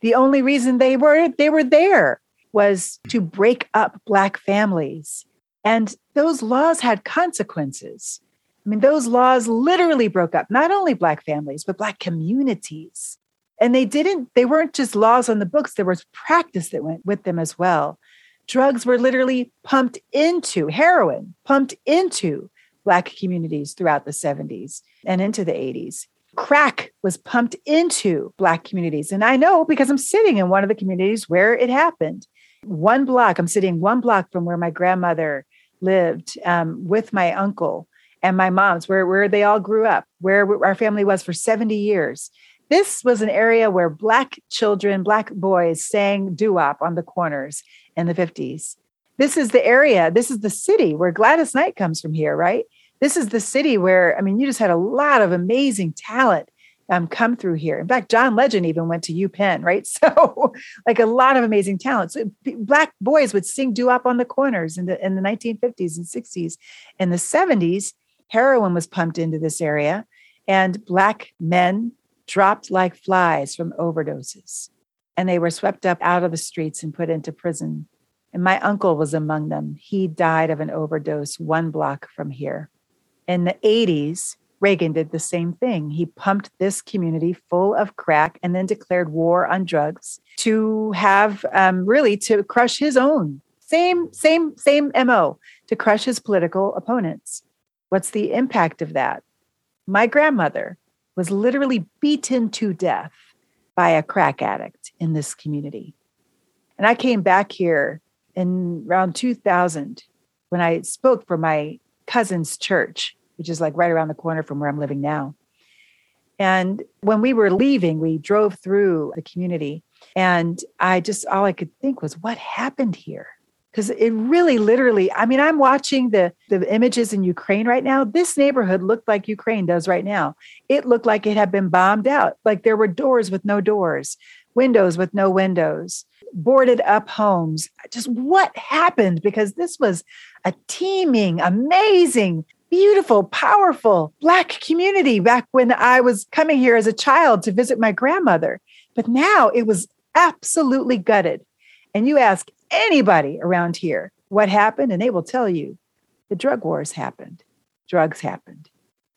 the only reason they were they were there was to break up black families. And those laws had consequences. I mean those laws literally broke up not only black families but black communities. And they didn't they weren't just laws on the books there was practice that went with them as well. Drugs were literally pumped into heroin pumped into black communities throughout the 70s and into the 80s crack was pumped into black communities. And i know because i'm sitting in one of the communities where it happened. One block i'm sitting one block from where my grandmother lived um, with my uncle and my mom's where, where they all grew up where our family was for 70 years. This was an area where black children black boys sang doo-wop on the corners in the 50s this is the area this is the city where gladys knight comes from here right this is the city where I mean, you just had a lot of amazing talent um, come through here. In fact, John Legend even went to UPenn, right? So, like a lot of amazing talent. So, black boys would sing doo-wop on the corners in the in the 1950s and 60s. In the 70s, heroin was pumped into this area, and black men dropped like flies from overdoses. and they were swept up out of the streets and put into prison. And my uncle was among them. He died of an overdose one block from here. In the 80s, Reagan did the same thing. He pumped this community full of crack and then declared war on drugs to have um, really to crush his own same same same mo to crush his political opponents. What's the impact of that? My grandmother was literally beaten to death by a crack addict in this community. And I came back here in around 2000 when I spoke for my cousin's church which is like right around the corner from where I'm living now. And when we were leaving, we drove through the community. And I just, all I could think was, what happened here? Because it really literally, I mean, I'm watching the, the images in Ukraine right now. This neighborhood looked like Ukraine does right now. It looked like it had been bombed out. Like there were doors with no doors, windows with no windows, boarded up homes. Just what happened? Because this was a teeming, amazing beautiful, powerful Black community back when I was coming here as a child to visit my grandmother. But now it was absolutely gutted. And you ask anybody around here what happened, and they will tell you the drug wars happened, drugs happened.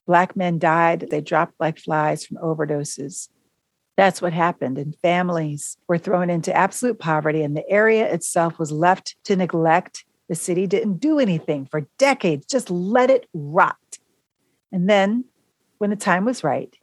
Black men died, they dropped like flies from overdoses. That's what happened. And families were thrown into absolute poverty, and the area itself was left to neglect the city didn't do anything for decades, just let it rot. And then, when the time was right,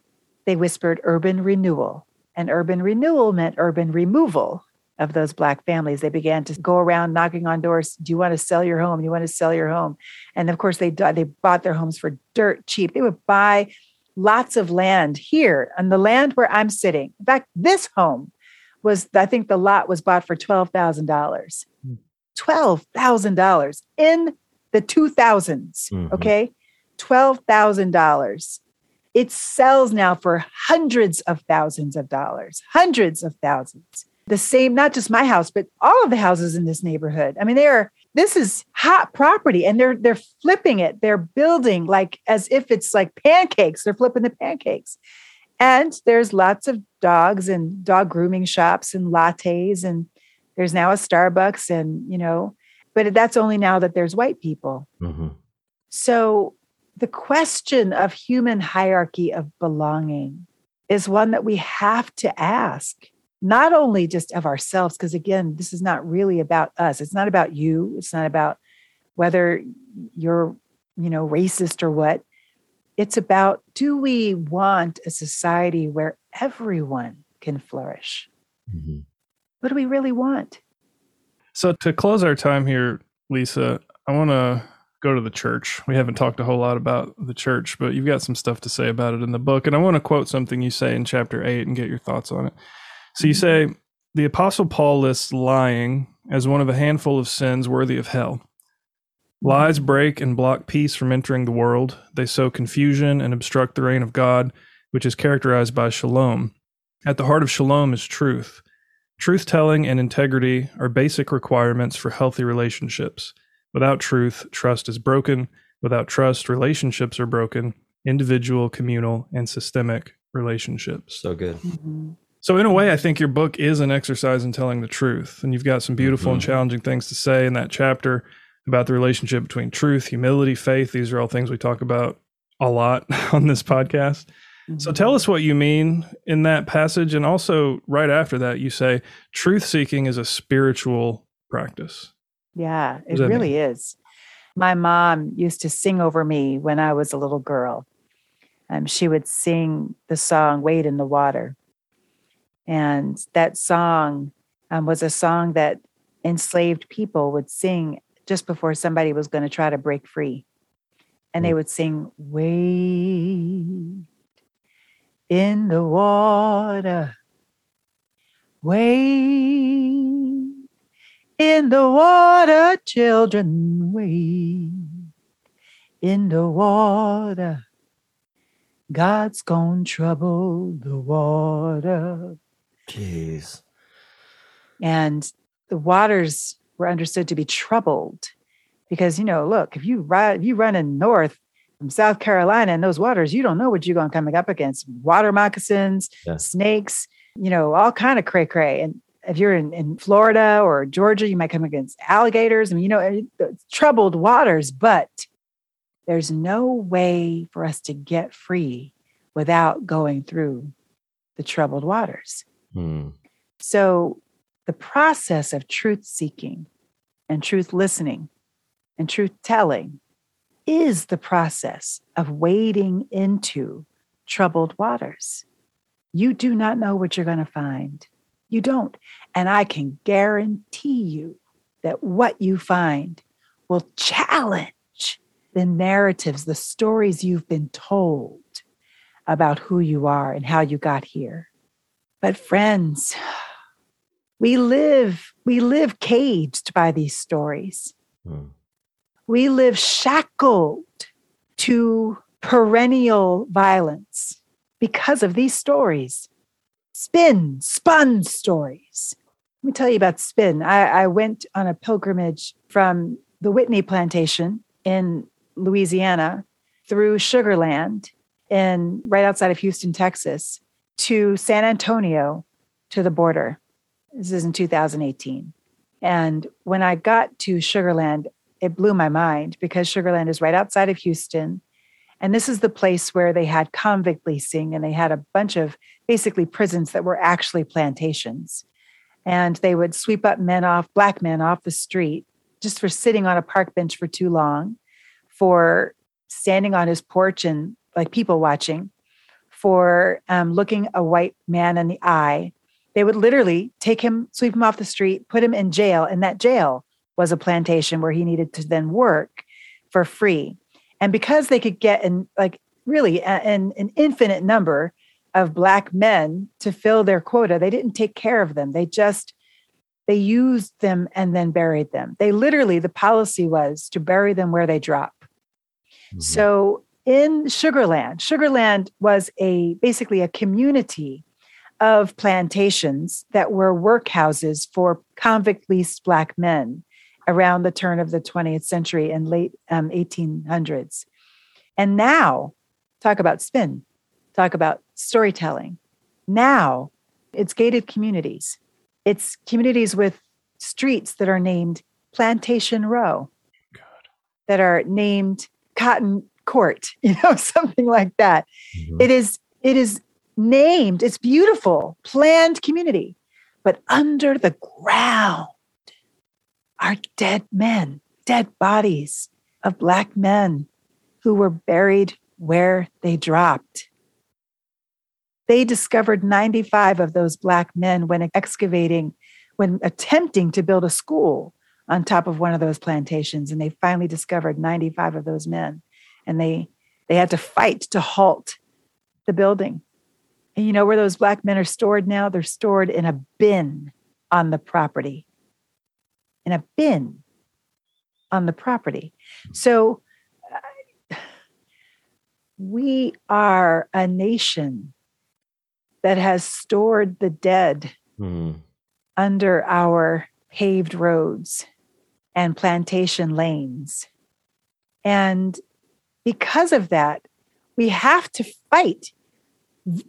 they whispered urban renewal. And urban renewal meant urban removal of those Black families. They began to go around knocking on doors. Do you want to sell your home? Do you want to sell your home? And of course, they, they bought their homes for dirt cheap. They would buy lots of land here on the land where I'm sitting. In fact, this home was, I think the lot was bought for $12,000. $12,000 in the 2000s. Mm-hmm. Okay. $12,000. It sells now for hundreds of thousands of dollars, hundreds of thousands. The same, not just my house, but all of the houses in this neighborhood. I mean, they are, this is hot property and they're, they're flipping it. They're building like as if it's like pancakes. They're flipping the pancakes. And there's lots of dogs and dog grooming shops and lattes and there's now a Starbucks, and you know, but that's only now that there's white people. Mm-hmm. So the question of human hierarchy of belonging is one that we have to ask not only just of ourselves because again this is not really about us it's not about you it's not about whether you're you know racist or what it's about do we want a society where everyone can flourish mm-hmm. What do we really want? So, to close our time here, Lisa, I want to go to the church. We haven't talked a whole lot about the church, but you've got some stuff to say about it in the book. And I want to quote something you say in chapter 8 and get your thoughts on it. So, you say, The Apostle Paul lists lying as one of a handful of sins worthy of hell. Lies break and block peace from entering the world. They sow confusion and obstruct the reign of God, which is characterized by shalom. At the heart of shalom is truth. Truth telling and integrity are basic requirements for healthy relationships. Without truth, trust is broken. Without trust, relationships are broken individual, communal, and systemic relationships. So good. Mm-hmm. So, in a way, I think your book is an exercise in telling the truth. And you've got some beautiful mm-hmm. and challenging things to say in that chapter about the relationship between truth, humility, faith. These are all things we talk about a lot on this podcast. So tell us what you mean in that passage. And also, right after that, you say truth seeking is a spiritual practice. Yeah, it really mean? is. My mom used to sing over me when I was a little girl. Um, she would sing the song Wade in the Water. And that song um, was a song that enslaved people would sing just before somebody was going to try to break free. And they hmm. would sing, Wade in the water. wade in the water, children, wade in the water. God's gonna trouble the water. Jeez. And the waters were understood to be troubled because, you know, look, if you ride, if you running north from South Carolina in those waters, you don't know what you're going to come up against. Water moccasins, yeah. snakes, you know, all kind of cray cray. And if you're in, in Florida or Georgia, you might come against alligators. I mean, you know, troubled waters, but there's no way for us to get free without going through the troubled waters. Hmm. So the process of truth seeking and truth listening and truth telling is the process of wading into troubled waters. You do not know what you're going to find. You don't. And I can guarantee you that what you find will challenge the narratives, the stories you've been told about who you are and how you got here. But friends, we live we live caged by these stories. Mm. We live shackled to perennial violence because of these stories. Spin, spun stories. Let me tell you about spin. I, I went on a pilgrimage from the Whitney plantation in Louisiana through Sugarland in right outside of Houston, Texas, to San Antonio to the border. This is in 2018. And when I got to Sugarland, it blew my mind because Sugarland is right outside of Houston. And this is the place where they had convict leasing and they had a bunch of basically prisons that were actually plantations. And they would sweep up men off, black men off the street just for sitting on a park bench for too long, for standing on his porch and like people watching, for um, looking a white man in the eye. They would literally take him, sweep him off the street, put him in jail, and that jail was a plantation where he needed to then work for free. And because they could get in like really an, an infinite number of black men to fill their quota, they didn't take care of them. They just they used them and then buried them. They literally the policy was to bury them where they drop. Mm-hmm. So in Sugarland, Sugarland was a basically a community of plantations that were workhouses for convict leased black men around the turn of the 20th century and late um, 1800s. And now, talk about spin, talk about storytelling. Now, it's gated communities. It's communities with streets that are named Plantation Row, God. that are named Cotton Court, you know, something like that. Mm-hmm. It is it is named, it's beautiful, planned community, but under the ground are dead men, dead bodies of Black men who were buried where they dropped. They discovered 95 of those Black men when excavating, when attempting to build a school on top of one of those plantations. And they finally discovered 95 of those men. And they, they had to fight to halt the building. And you know where those Black men are stored now? They're stored in a bin on the property in a bin on the property. So uh, we are a nation that has stored the dead mm. under our paved roads and plantation lanes. And because of that, we have to fight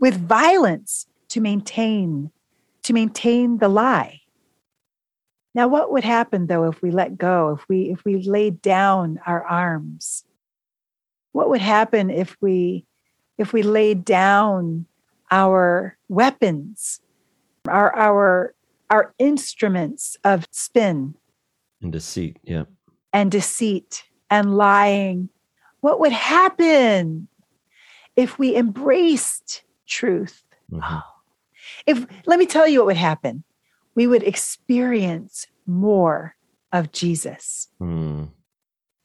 with violence to maintain to maintain the lie now, what would happen though if we let go, if we if we laid down our arms? What would happen if we if we laid down our weapons, our our our instruments of spin and deceit, yeah. And deceit and lying. What would happen if we embraced truth? Mm-hmm. If let me tell you what would happen we would experience more of Jesus. Mm.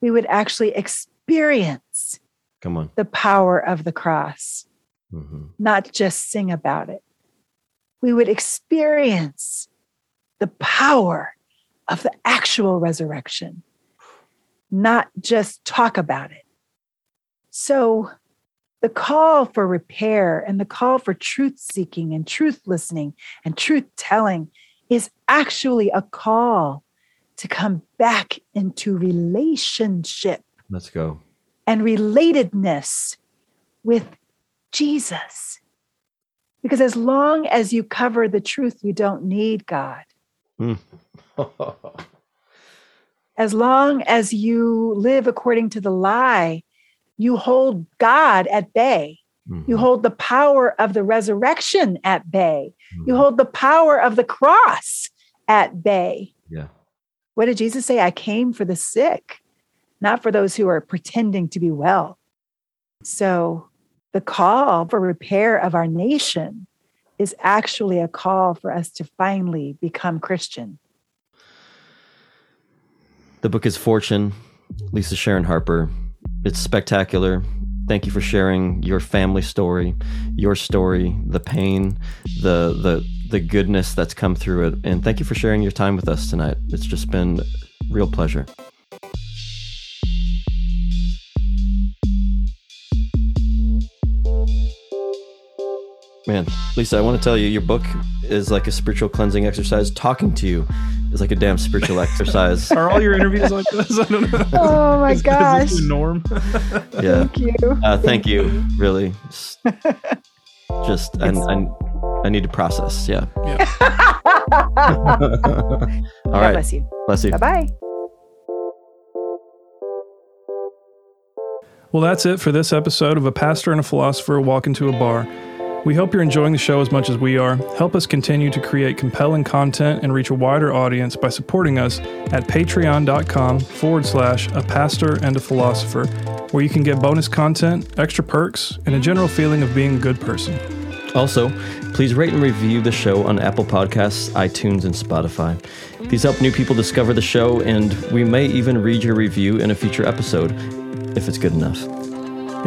We would actually experience Come on. the power of the cross, mm-hmm. not just sing about it. We would experience the power of the actual resurrection, not just talk about it. So, the call for repair and the call for truth seeking and truth listening and truth telling is actually a call to come back into relationship. Let's go. And relatedness with Jesus. Because as long as you cover the truth, you don't need God. Mm. As long as you live according to the lie, you hold God at bay. Mm-hmm. You hold the power of the resurrection at bay. You Mhm. hold the power of the cross at bay. Yeah. What did Jesus say? I came for the sick, not for those who are pretending to be well. So the call for repair of our nation is actually a call for us to finally become Christian. The book is Fortune, Lisa Sharon Harper. It's spectacular. Thank you for sharing your family story, your story, the pain, the the the goodness that's come through it, and thank you for sharing your time with us tonight. It's just been real pleasure. Man, Lisa, I want to tell you, your book is like a spiritual cleansing exercise. Talking to you is like a damn spiritual exercise. Are all your interviews like this? I don't know. Oh my Is- is this gosh. the norm? Yeah. Thank you. Uh, thank you. Really. Just, just I, I, I need to process. Yeah. God All right. bless you. Bless you. Bye bye. Well, that's it for this episode of A Pastor and a Philosopher Walk into a Bar. We hope you're enjoying the show as much as we are. Help us continue to create compelling content and reach a wider audience by supporting us at patreon.com forward slash a pastor and a philosopher, where you can get bonus content, extra perks, and a general feeling of being a good person. Also, please rate and review the show on Apple Podcasts, iTunes, and Spotify. These help new people discover the show, and we may even read your review in a future episode if it's good enough.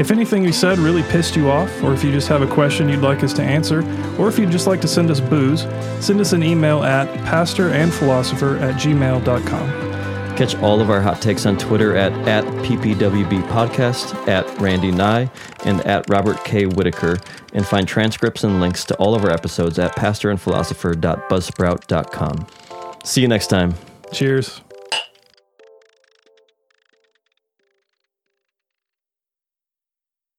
If anything we said really pissed you off, or if you just have a question you'd like us to answer, or if you'd just like to send us booze, send us an email at pastorandphilosopher at gmail.com. Catch all of our hot takes on Twitter at, at PPWB Podcast, at Randy Knie, and at Robert K. Whitaker, and find transcripts and links to all of our episodes at pastorandphilosopher.buzzsprout.com. See you next time. Cheers.